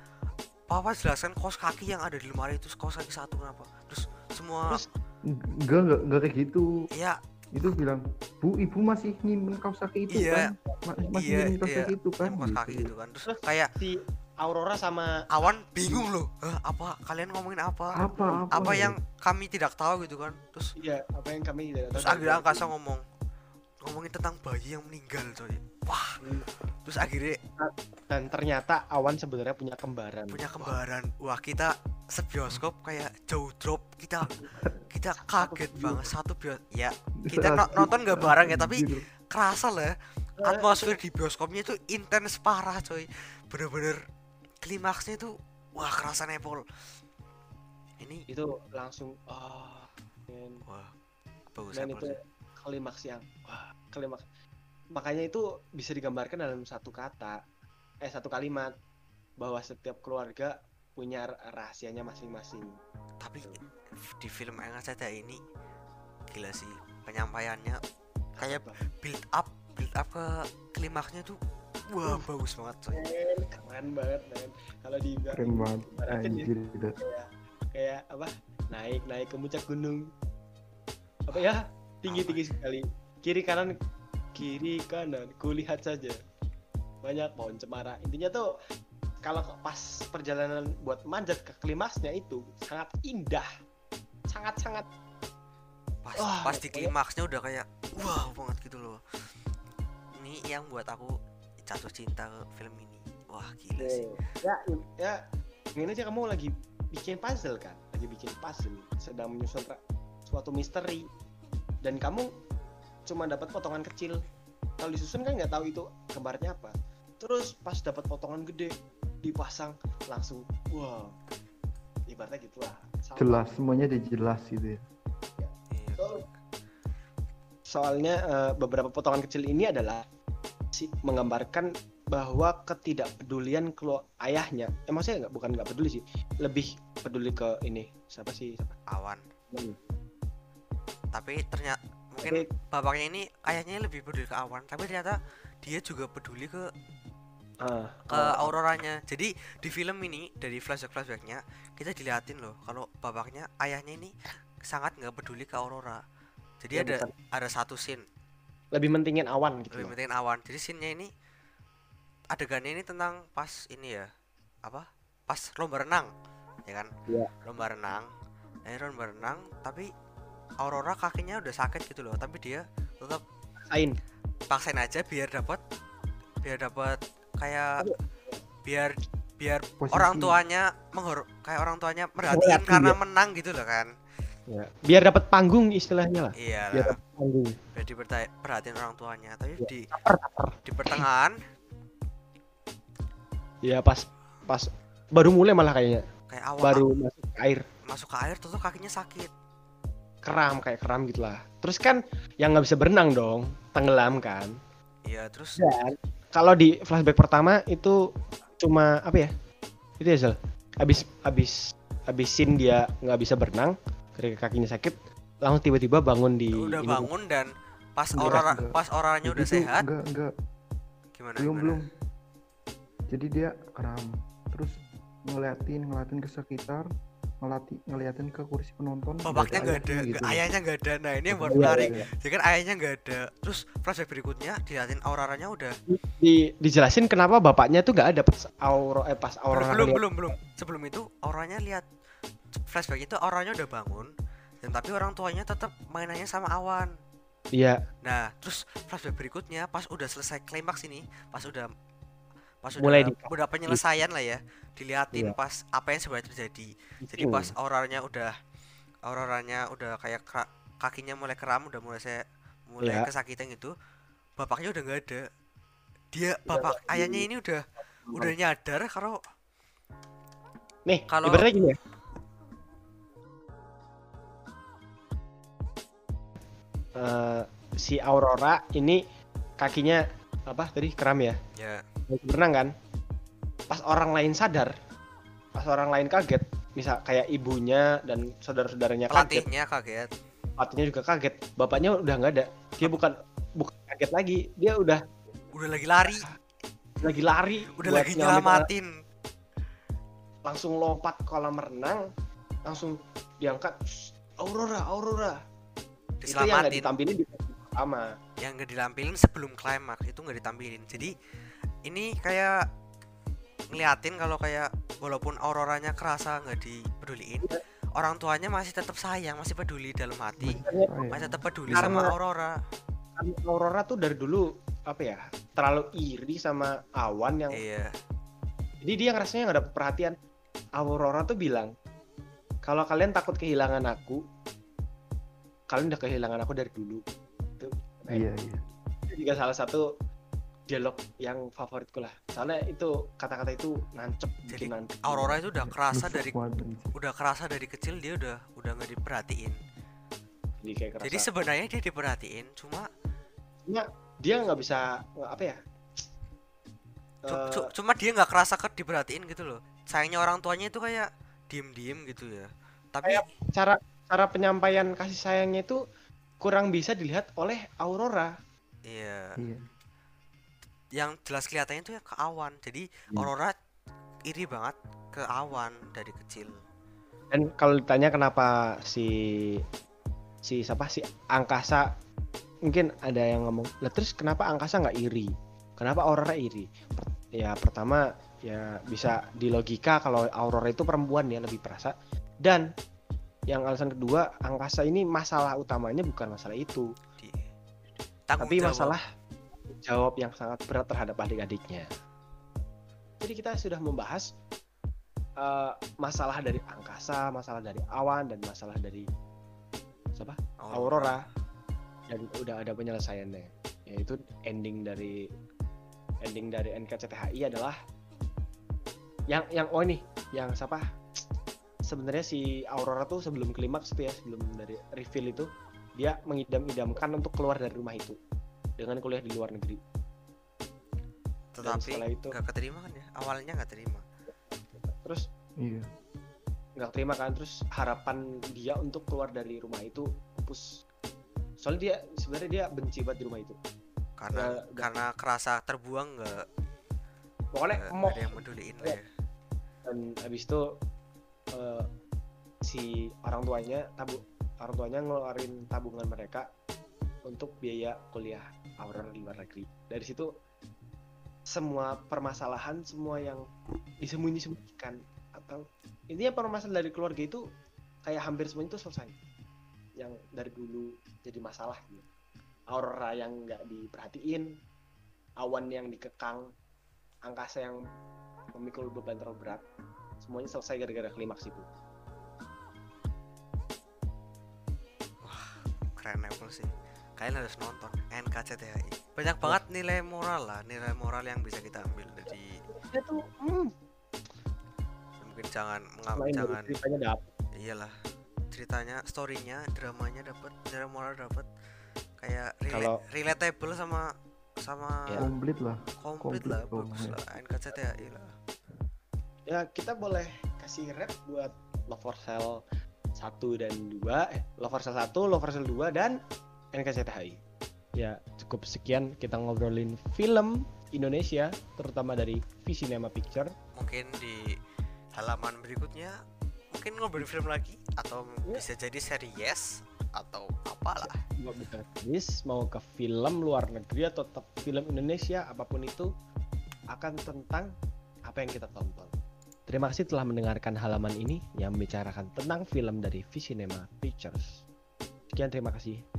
Papa jelaskan kos kaki yang ada di lemari itu kos kaki satu kenapa? Terus semua Terus enggak enggak enggak kayak gitu. Ya itu bilang bu ibu masih nyimpen kaos kaki itu Iya. kan? Ma- masih Iya, nyimpen kaos iya. kaki itu kan? Kos kaki gitu. gitu kan. Terus kayak si Aurora sama awan bingung loh. Hah, apa? Kalian ngomongin apa? Apa apa apa yang kami tidak tahu gitu kan. Terus iya apa yang kami tidak tahu. terus akhirnya angkasa ngomong ngomongin tentang bayi yang meninggal coy. Wah. Terus akhirnya dan ternyata Awan sebenarnya punya kembaran. punya kembaran. Wah kita sebioskop kayak jauh drop kita kita kaget banget satu bios. Ya kita no- nonton nggak bareng ya tapi Gitu. kerasa lah atmosfer di bioskopnya itu intens parah coy. Bener-bener klimaksnya itu wah kerasa nepal ini itu langsung ah men. wah bagus dan itu klimaks yang wah klimaks. Makanya itu bisa digambarkan dalam satu kata eh satu kalimat bahwa setiap keluarga punya rahasianya masing-masing. Tapi di film yang saya ini gila sih penyampaiannya. Kayak build up build up ke klimaksnya tuh wah bagus banget coy. Men, keren banget men. Kalau di keren banget. ya. anjir gitu kayak apa? Naik naik ke puncak gunung. Apa ya? Tinggi tinggi sekali. Kiri kanan kiri kanan. Kulihat saja. Banyak pohon cemara. Intinya tuh kalau pas perjalanan buat manjat ke klimaksnya itu sangat indah. Sangat sangat pas Wah, pas di pokoknya- klimaksnya udah kayak wow banget gitu loh. Ini yang buat aku jatuh cinta ke film ini. Wah gila sih. Ya ya ini aja kamu lagi bikin puzzle kan? Lagi bikin puzzle sedang menyusun suatu misteri. Dan kamu cuma dapat potongan kecil. Kalau disusun kan nggak tahu itu gambarnya apa. Terus pas dapat potongan gede dipasang langsung. Wow. Ibaratnya gitulah. Sama. jelas semuanya udah jelas gitu ya. Iya. soalnya eh, beberapa potongan kecil ini adalah si menggambarkan bahwa ketidakpedulian kalau ayahnya. Eh maksudnya nggak bukan nggak peduli sih. Lebih peduli ke ini siapa sih siapa? Awan. Hmm. tapi ternyata mungkin Tapi- bapaknya ini ayahnya lebih peduli ke awan. Tapi ternyata dia juga peduli ke ah, ke oh, auroranya. Jadi di film ini dari flashback flashbacknya kita diliatin loh kalau bapaknya ayahnya ini sangat nggak peduli ke aurora. Ya, jadi ada bukan. ada satu scene. Lebih mentingin awan gitu lebih loh. pentingin awan. Jadi scene-nya ini adegannya ini tentang pas ini ya apa? Pas lomba renang ya kan? Iya. lomba renang eh lomba renang tapi aurora kakinya udah sakit gitu loh tapi dia tetap Ain paksain aja biar dapat biar dapat kayak biar biar Posisi. orang tuanya menghor kayak orang tuanya merhatikan Merhati, karena ya. menang gitu loh kan. Ya. biar dapat panggung istilahnya lah. Iya biar dapat panggung. Biar diperta- perhatiin orang tuanya. Tapi Iya. di Taper, taper. di pertengahan ya pas pas baru mulai malah kayaknya. Kayak awal baru masuk ke air. masuk ke air tuh kakinya sakit. Keram kayak keram gitulah terus kan yang nggak bisa berenang dong tenggelam kan. Iya terus dan kalau di flashback pertama itu cuma apa ya? Itu ya Zal. Abis abis abisin dia nggak bisa berenang ketika kakinya sakit langsung tiba-tiba bangun di udah ini. bangun dan pas aurora enggak. pas auroranya udah Itu sehat? enggak enggak. Gimana belum gimana? belum. Jadi dia kram terus ngeliatin ngeliatin ke sekitar ngelati ngeliatin ke kursi penonton. Bapaknya nggak ada ayahnya nggak- gitu. ayahnya nggak ada. Nah ini yang buat Iya, menarik. iya, iya. jadi kan ayahnya nggak ada. Terus flashback berikutnya diliatin auroranya udah. Di, dijelasin kenapa bapaknya tuh nggak ada pas auro eh pas aurora belum ngeliat- belum belum. Sebelum itu auranya lihat. Flashback itu auranya udah bangun dan tapi orang tuanya tetap mainannya sama awan. Iya. Nah terus flashback berikutnya pas udah selesai klimaks ini pas udah pas udah Mulai di- udah penyelesaian lah ya diliatin Iya. pas apa yang sebenarnya terjadi. Jadi Hmm. pas auroranya udah auroranya udah kayak kera- kakinya mulai keram udah mulai saya mulai Iya. kesakitan gitu bapaknya udah nggak ada. Dia bapak ayahnya ini udah udah nyadar kalau nih kalau- ibaratnya gini ya. Eh, si Aurora ini kakinya apa tadi keram ya? Ya. Mau berenang kan? Pas orang lain sadar pas orang lain kaget misal kayak ibunya dan saudara-saudaranya kaget. Pelatihnya kaget. Pelatihnya juga kaget. Bapaknya udah nggak ada. Dia bukan bukan kaget lagi. Dia udah udah lagi lari. Lagi lari udah lagi nyelamatin. Langsung lompat kolam renang langsung diangkat "Shh, Aurora Aurora. Itu yang nggak ditampilin di pertama. Yang nggak ditampilin sebelum klimaks itu nggak ditampilin. Jadi ini kayak ngeliatin kalau kayak walaupun auroranya kerasa nggak dipeduliin orang tuanya masih tetap sayang masih peduli dalam hati. Oh, iya. masih tetap peduli Karena- sama aurora. Aurora tuh dari dulu apa ya terlalu iri sama awan yang iya. Jadi dia ngerasanya nggak dapet perhatian. Aurora tuh bilang kalau kalian takut kehilangan aku kalian udah kehilangan aku dari dulu. Itu iya iya. Juga salah satu dialog yang favoritku lah. Soalnya itu kata-kata itu nancep Jadi, nancep. Aurora itu udah kerasa dari udah kerasa dari kecil dia udah udah nggak diperhatiin. Jadi kayak kerasa. Jadi sebenarnya dia diperhatiin cuma dia nggak bisa apa ya? Cu- cuma dia nggak kerasa ke diperhatiin gitu loh. Sayangnya orang tuanya itu kayak diem diem gitu ya. Tapi Kayak- cara cara penyampaian kasih sayangnya itu kurang bisa dilihat oleh Aurora. Iya. Iya yang jelas kelihatannya itu ya ke awan. Jadi Hmm. aurora iri banget ke awan dari kecil. Dan kalau ditanya kenapa si si siapa? Si angkasa mungkin ada yang ngomong lah terus kenapa angkasa nggak iri? Kenapa aurora iri? Per- ya pertama ya bisa di logika kalau aurora itu perempuan ya lebih perasa. Dan yang alasan kedua angkasa ini masalah utamanya bukan masalah itu. Tanggung tapi jawab. masalah jawab yang sangat berat terhadap adik-adiknya. Jadi kita sudah membahas eh, masalah dari angkasa, masalah dari awan dan masalah dari siapa? Aurora dan udah ada penyelesaiannya. Yaitu ending dari ending dari NKCTHI adalah yang yang oh ini yang siapa? Sebenarnya si Aurora tuh sebelum klimaks tuh ya, sebelum dari reveal itu dia mengidam-idamkan untuk keluar dari rumah itu dengan kuliah di luar negeri. Tetapi setelah itu nggak keterima kan ya awalnya nggak terima terus Iya. nggak terima kan terus harapan dia untuk keluar dari rumah itu pupus. Soalnya dia sebenarnya dia benci banget di rumah itu. karena Nggak- nggak- karena kerasa terbuang nggak Pokoknya nggak mau ada yang peduliin lah ya dan habis itu eh, si orang tuanya tabu orang tuanya ngeluarin tabungan mereka untuk biaya kuliah di luar negeri. Dari situ semua permasalahan semua yang disembunyi-sembunyikan atau intinya permasalahan dari keluarga itu kayak hampir semuanya itu selesai. Yang dari dulu jadi masalah gitu. Aurora yang nggak diperhatiin awan yang dikekang angkasa yang memikul beban terlalu berat semuanya selesai gara-gara klimaks itu. Keren Apple sih kalian harus nonton NKCTHI banyak banget nilai moral lah nilai moral yang bisa kita ambil dari dia tuh hmm, mungkin jangan menga- selain dari jangan ceritanya dapet iyalah ceritanya storynya dramanya dapat nilai moral dapat kayak rela- Kalau- relatable sama sama Ya. Komplit lah. komplit komplit lah bagus ya. lah NKCTHI lah ya kita boleh kasih rep buat Love for Sale 1 dan 2 eh Love for Sale 1, Love for Sale 2 dan NKCTHI ya cukup sekian kita ngobrolin film Indonesia terutama dari Visinema Picture. Mungkin di halaman berikutnya mungkin ngobrol film lagi atau Ya. bisa jadi series atau apalah. Mau bisa series mau ke film luar negeri atau tetap film Indonesia apa pun itu akan tentang apa yang kita tonton. Terima kasih telah mendengarkan halaman ini yang membicarakan tentang film dari Visinema Pictures. Sekian terima kasih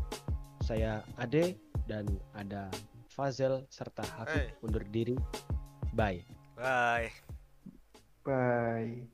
saya Ade dan ada Fazel serta Hafid Hey. undur diri bye bye Bye.